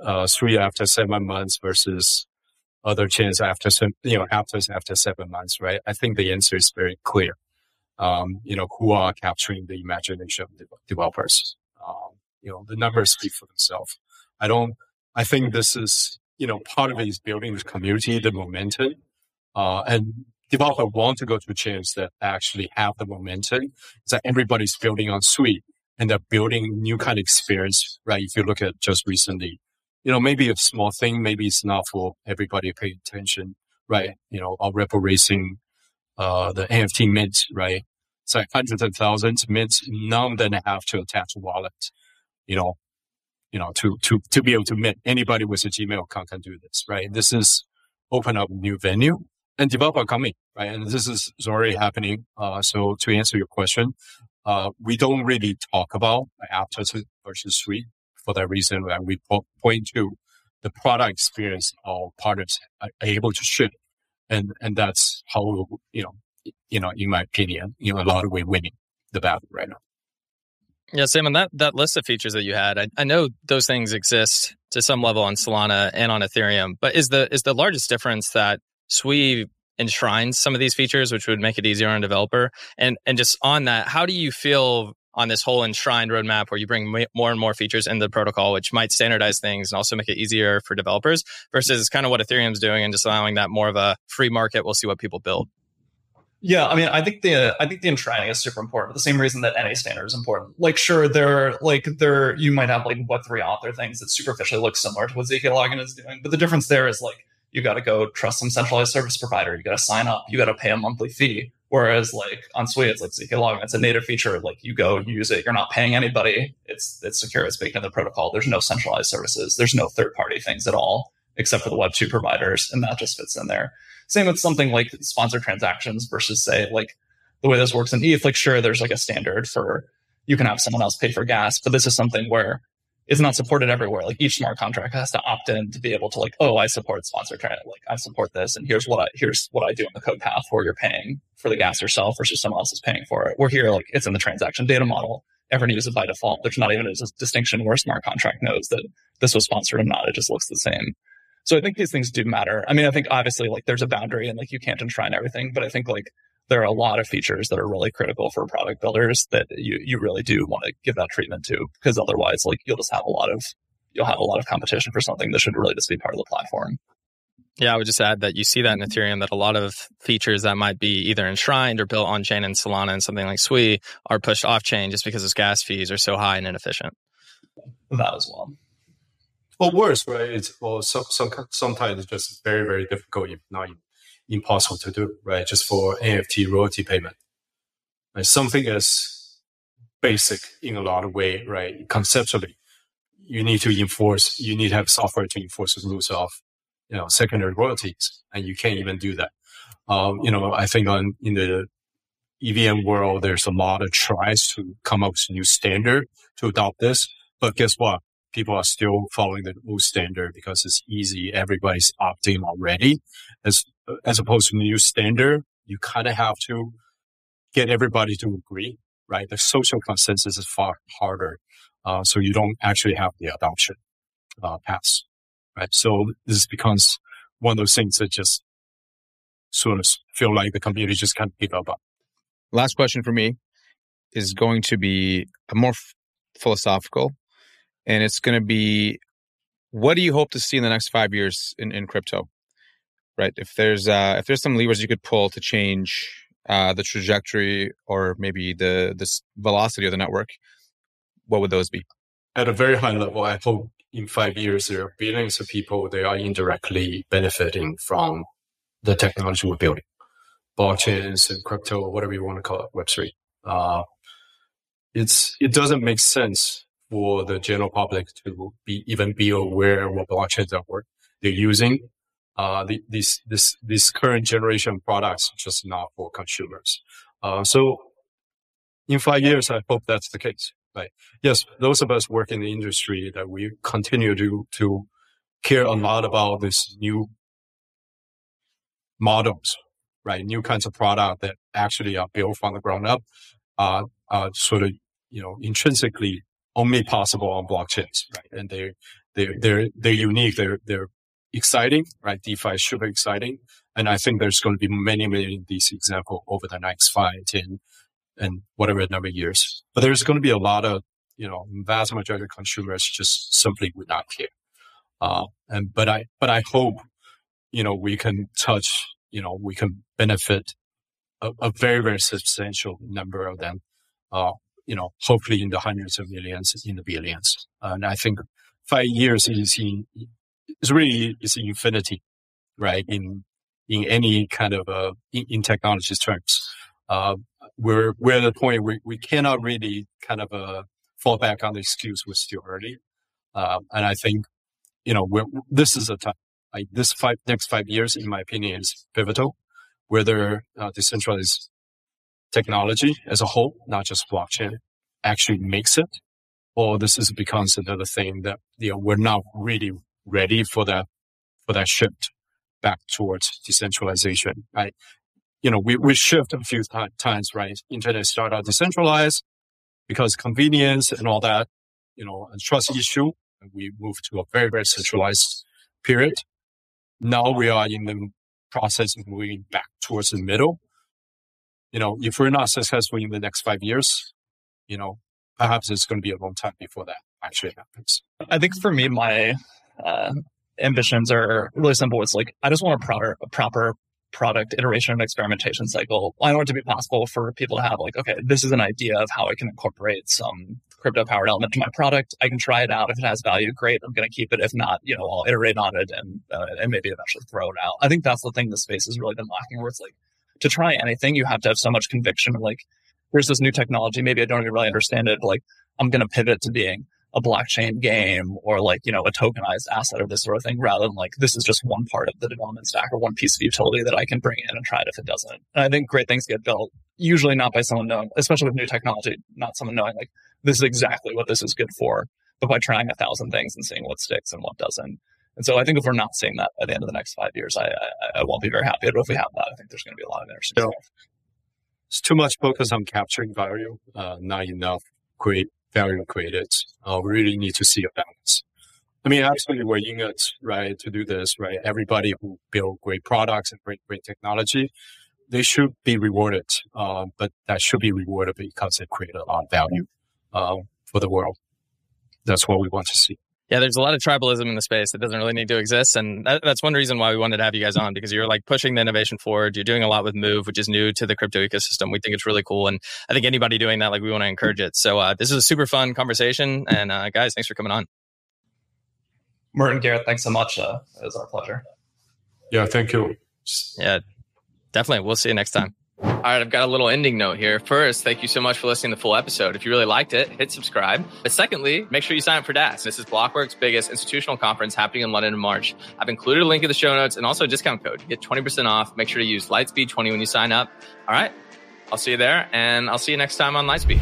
Speaker 3: uh, three after seven months versus other chains after you know after after seven months, right? I think the answer is very clear. Um, you know, who are capturing the imagination of developers? You know, the numbers speak for themselves. I don't I think this is, you know, part of it is building the community, the momentum, uh, and developers want to go to chains that actually have the momentum. It's like everybody's building on Sui and they're building new kind of experience, right? If you look at just recently, you know, maybe a small thing, maybe it's not for everybody to pay attention, right? You know, our Ripple Racing, uh, the NFT mint, right? It's like hundreds of thousands mints. None of them have to attach a wallet. You know, you know, to, to, to be able to meet anybody with a Gmail account can do this, right? This is open up new venue and developer coming, right? And this is already happening. Uh, so to answer your question, uh, we don't really talk about Aptos versus Sui for that reason that we po- point to the product experience our partners are able to ship. And, and that's how, you know, you know, in my opinion, you know, a lot of way winning the battle right now.
Speaker 2: Yeah, Sam, on that, that list of features that you had, I, I know those things exist to some level on Solana and on Ethereum, but is the is the largest difference that Sui enshrines some of these features, which would make it easier on a developer? And and just on that, how do you feel on this whole enshrined roadmap where you bring more and more features into the protocol, which might standardize things and also make it easier for developers versus kind of what Ethereum's doing and just allowing that more of a free market. We'll see what people build.
Speaker 1: Yeah, I mean, I think the uh, I think the enshrining is super important for the same reason that any standard is important. Like, sure, there like there you might have like Web three author things that superficially look similar to what ZK Login is doing, but the difference there is like you got to go trust some centralized service provider. You got to sign up. You got to pay a monthly fee. Whereas like on Sui, it's like ZK Login. It's a native feature. Like you go use it. You're not paying anybody. It's it's secure. It's baked into the protocol. There's no centralized services. There's no third party things at all except for the Web two providers, and that just fits in there. Same with something like sponsored transactions versus say like the way this works in ETH, like sure, there's like a standard for you can have someone else pay for gas, but this is something where it's not supported everywhere. Like each smart contract has to opt in to be able to like, oh, I support sponsored trans, like I support this, and here's what I here's what I do in the code path where you're paying for the gas yourself versus someone else is paying for it. We're here like it's in the transaction data model. Everyone uses it by default. There's not even a distinction where a smart contract knows that this was sponsored or not. It just looks the same. So I think these things do matter. I mean, I think obviously like there's a boundary and like you can't enshrine everything, but I think like there are a lot of features that are really critical for product builders that you, you really do want to give that treatment to because otherwise like you'll just have a lot of you'll have a lot of competition for something that should really just be part of the platform.
Speaker 2: Yeah, I would just add that you see that in Ethereum that a lot of features that might be either enshrined or built on chain in Solana and something like Sui are pushed off chain just because its gas fees are so high and inefficient.
Speaker 1: that as well.
Speaker 3: Or worse, right? Or some, some sometimes it's just very very difficult, if not impossible to do, right? Just for NFT royalty payment? Something as basic in a lot of way, right? Conceptually, you need to enforce. You need to have software to enforce the rules of, you know, secondary royalties, and you can't even do that. Um, you know, I think on in the EVM world, there's a lot of tries to come up with a new standard to adopt this. But guess what? People are still following the old standard because it's easy. Everybody's opting already. As, as opposed to new standard, you kind of have to get everybody to agree, right? The social consensus is far harder. Uh, so you don't actually have the adoption, uh, pass, right? So this becomes one of those things that just sort of feel like the community just can't keep up.
Speaker 4: Last question for me is going to be a more f- philosophical, and it's going to be what do you hope to see in the next five years in, in crypto? Right. If there's uh, if there's some levers you could pull to change uh, the trajectory or maybe the the velocity of the network, what would those be?
Speaker 3: At a very high level, I hope in five years there are billions of people they are indirectly benefiting from the technology we're building blockchains and crypto or whatever you want to call it, Web3. Uh, it's, it doesn't make sense for the general public to be, even be aware what blockchains are work they're using. Uh, the, these, this, this current generation products just not for consumers. Uh, so in five years, I hope that's the case. Right. Yes, those of us work in the industry that we continue to, to care a lot about this new models right? New kinds of product that actually are built from the ground up, uh, are sort of, you know, intrinsically only possible on blockchains, right? And they're, they're, they're, they're unique. They're, they're exciting, right? DeFi is super exciting. And I think there's going to be many, many of these examples over the next five, 10, and whatever number of years. But there's going to be a lot of, you know, vast majority of consumers just simply would not care. Uh, and, but I, but I hope, you know, we can touch you know, we can benefit a, a very, very substantial number of them. Uh, you know, hopefully in the hundreds of millions, in the billions. and I think five years is in, is really is infinity, right? In in any kind of uh, in, in terms, uh, we're we're at the point where we cannot really kind of uh, fall back on the excuse we're still early, uh, and I think you know this is a time like this five next five years, in my opinion, is pivotal. Whether uh, decentralized technology as a whole, not just blockchain, actually makes it, or this is becomes another thing that you know we're not really ready for that for that shift back towards decentralization. Right? You know, we we shift a few times, right? Internet started out decentralized because convenience and all that, you know, and trust issue. And we moved to a very very centralized period. Now we are in the process of moving back towards the middle. You know, if we're not successful in the next five years, you know, perhaps it's going to be a long time before that actually happens.
Speaker 1: I think for me, my uh, ambitions are really simple. It's like I just want a proper, a proper product iteration and experimentation cycle. I want it to be possible for people to have like, okay, this is an idea of how I can incorporate some crypto powered element to my product. I can try it out. If it has value, great. I'm going to keep it. If not, you know, I'll iterate on it and uh, and maybe eventually throw it out. I think that's the thing the space has really been lacking. Where it's like to try anything, you have to have so much conviction. Like, here's this new technology. Maybe I don't even really understand it. Like, I'm going to pivot to being a blockchain game or like, you know, a tokenized asset or this sort of thing rather than like, this is just one part of the development stack or one piece of utility that I can bring in and try it if it doesn't. And I think great things get built, usually not by someone knowing, especially with new technology, not someone knowing like, this is exactly what this is good for, but by trying a thousand things and seeing what sticks and what doesn't. And so I think if we're not seeing that by the end of the next five years, I, I, I won't be very happy. But if we have that, I think there's going to be a lot of interesting stuff.
Speaker 3: It's too much focus on capturing value, uh, not enough create value created. Uh, we really need to see a balance. I mean, absolutely, we're in it, right, to do this, right? Everybody who build great products and great, great technology, they should be rewarded. Uh, but that should be rewarded because they create a lot of value uh, for the world. That's what we want to see.
Speaker 2: Yeah, there's a lot of tribalism in the space that doesn't really need to exist. And that, that's one reason why we wanted to have you guys on because you're like pushing the innovation forward. You're doing a lot with Move, which is new to the crypto ecosystem. We think it's really cool. And I think anybody doing that, like, we want to encourage it. So uh, this is a super fun conversation. And uh, guys, thanks for coming on.
Speaker 1: Merton Garrett, thanks so much. Uh, it was our pleasure.
Speaker 3: Yeah, thank you.
Speaker 2: Yeah, definitely. We'll see you next time. All right, I've got a little ending note here. First, thank you so much for listening to the full episode. If you really liked it, hit subscribe. But secondly, make sure you sign up for DAS. This is Blockworks' biggest institutional conference happening in London in March. I've included a link in the show notes and also a discount code. Get 20% off. Make sure to use Lightspeed20 when you sign up. All right, I'll see you there, and I'll see you next time on Lightspeed.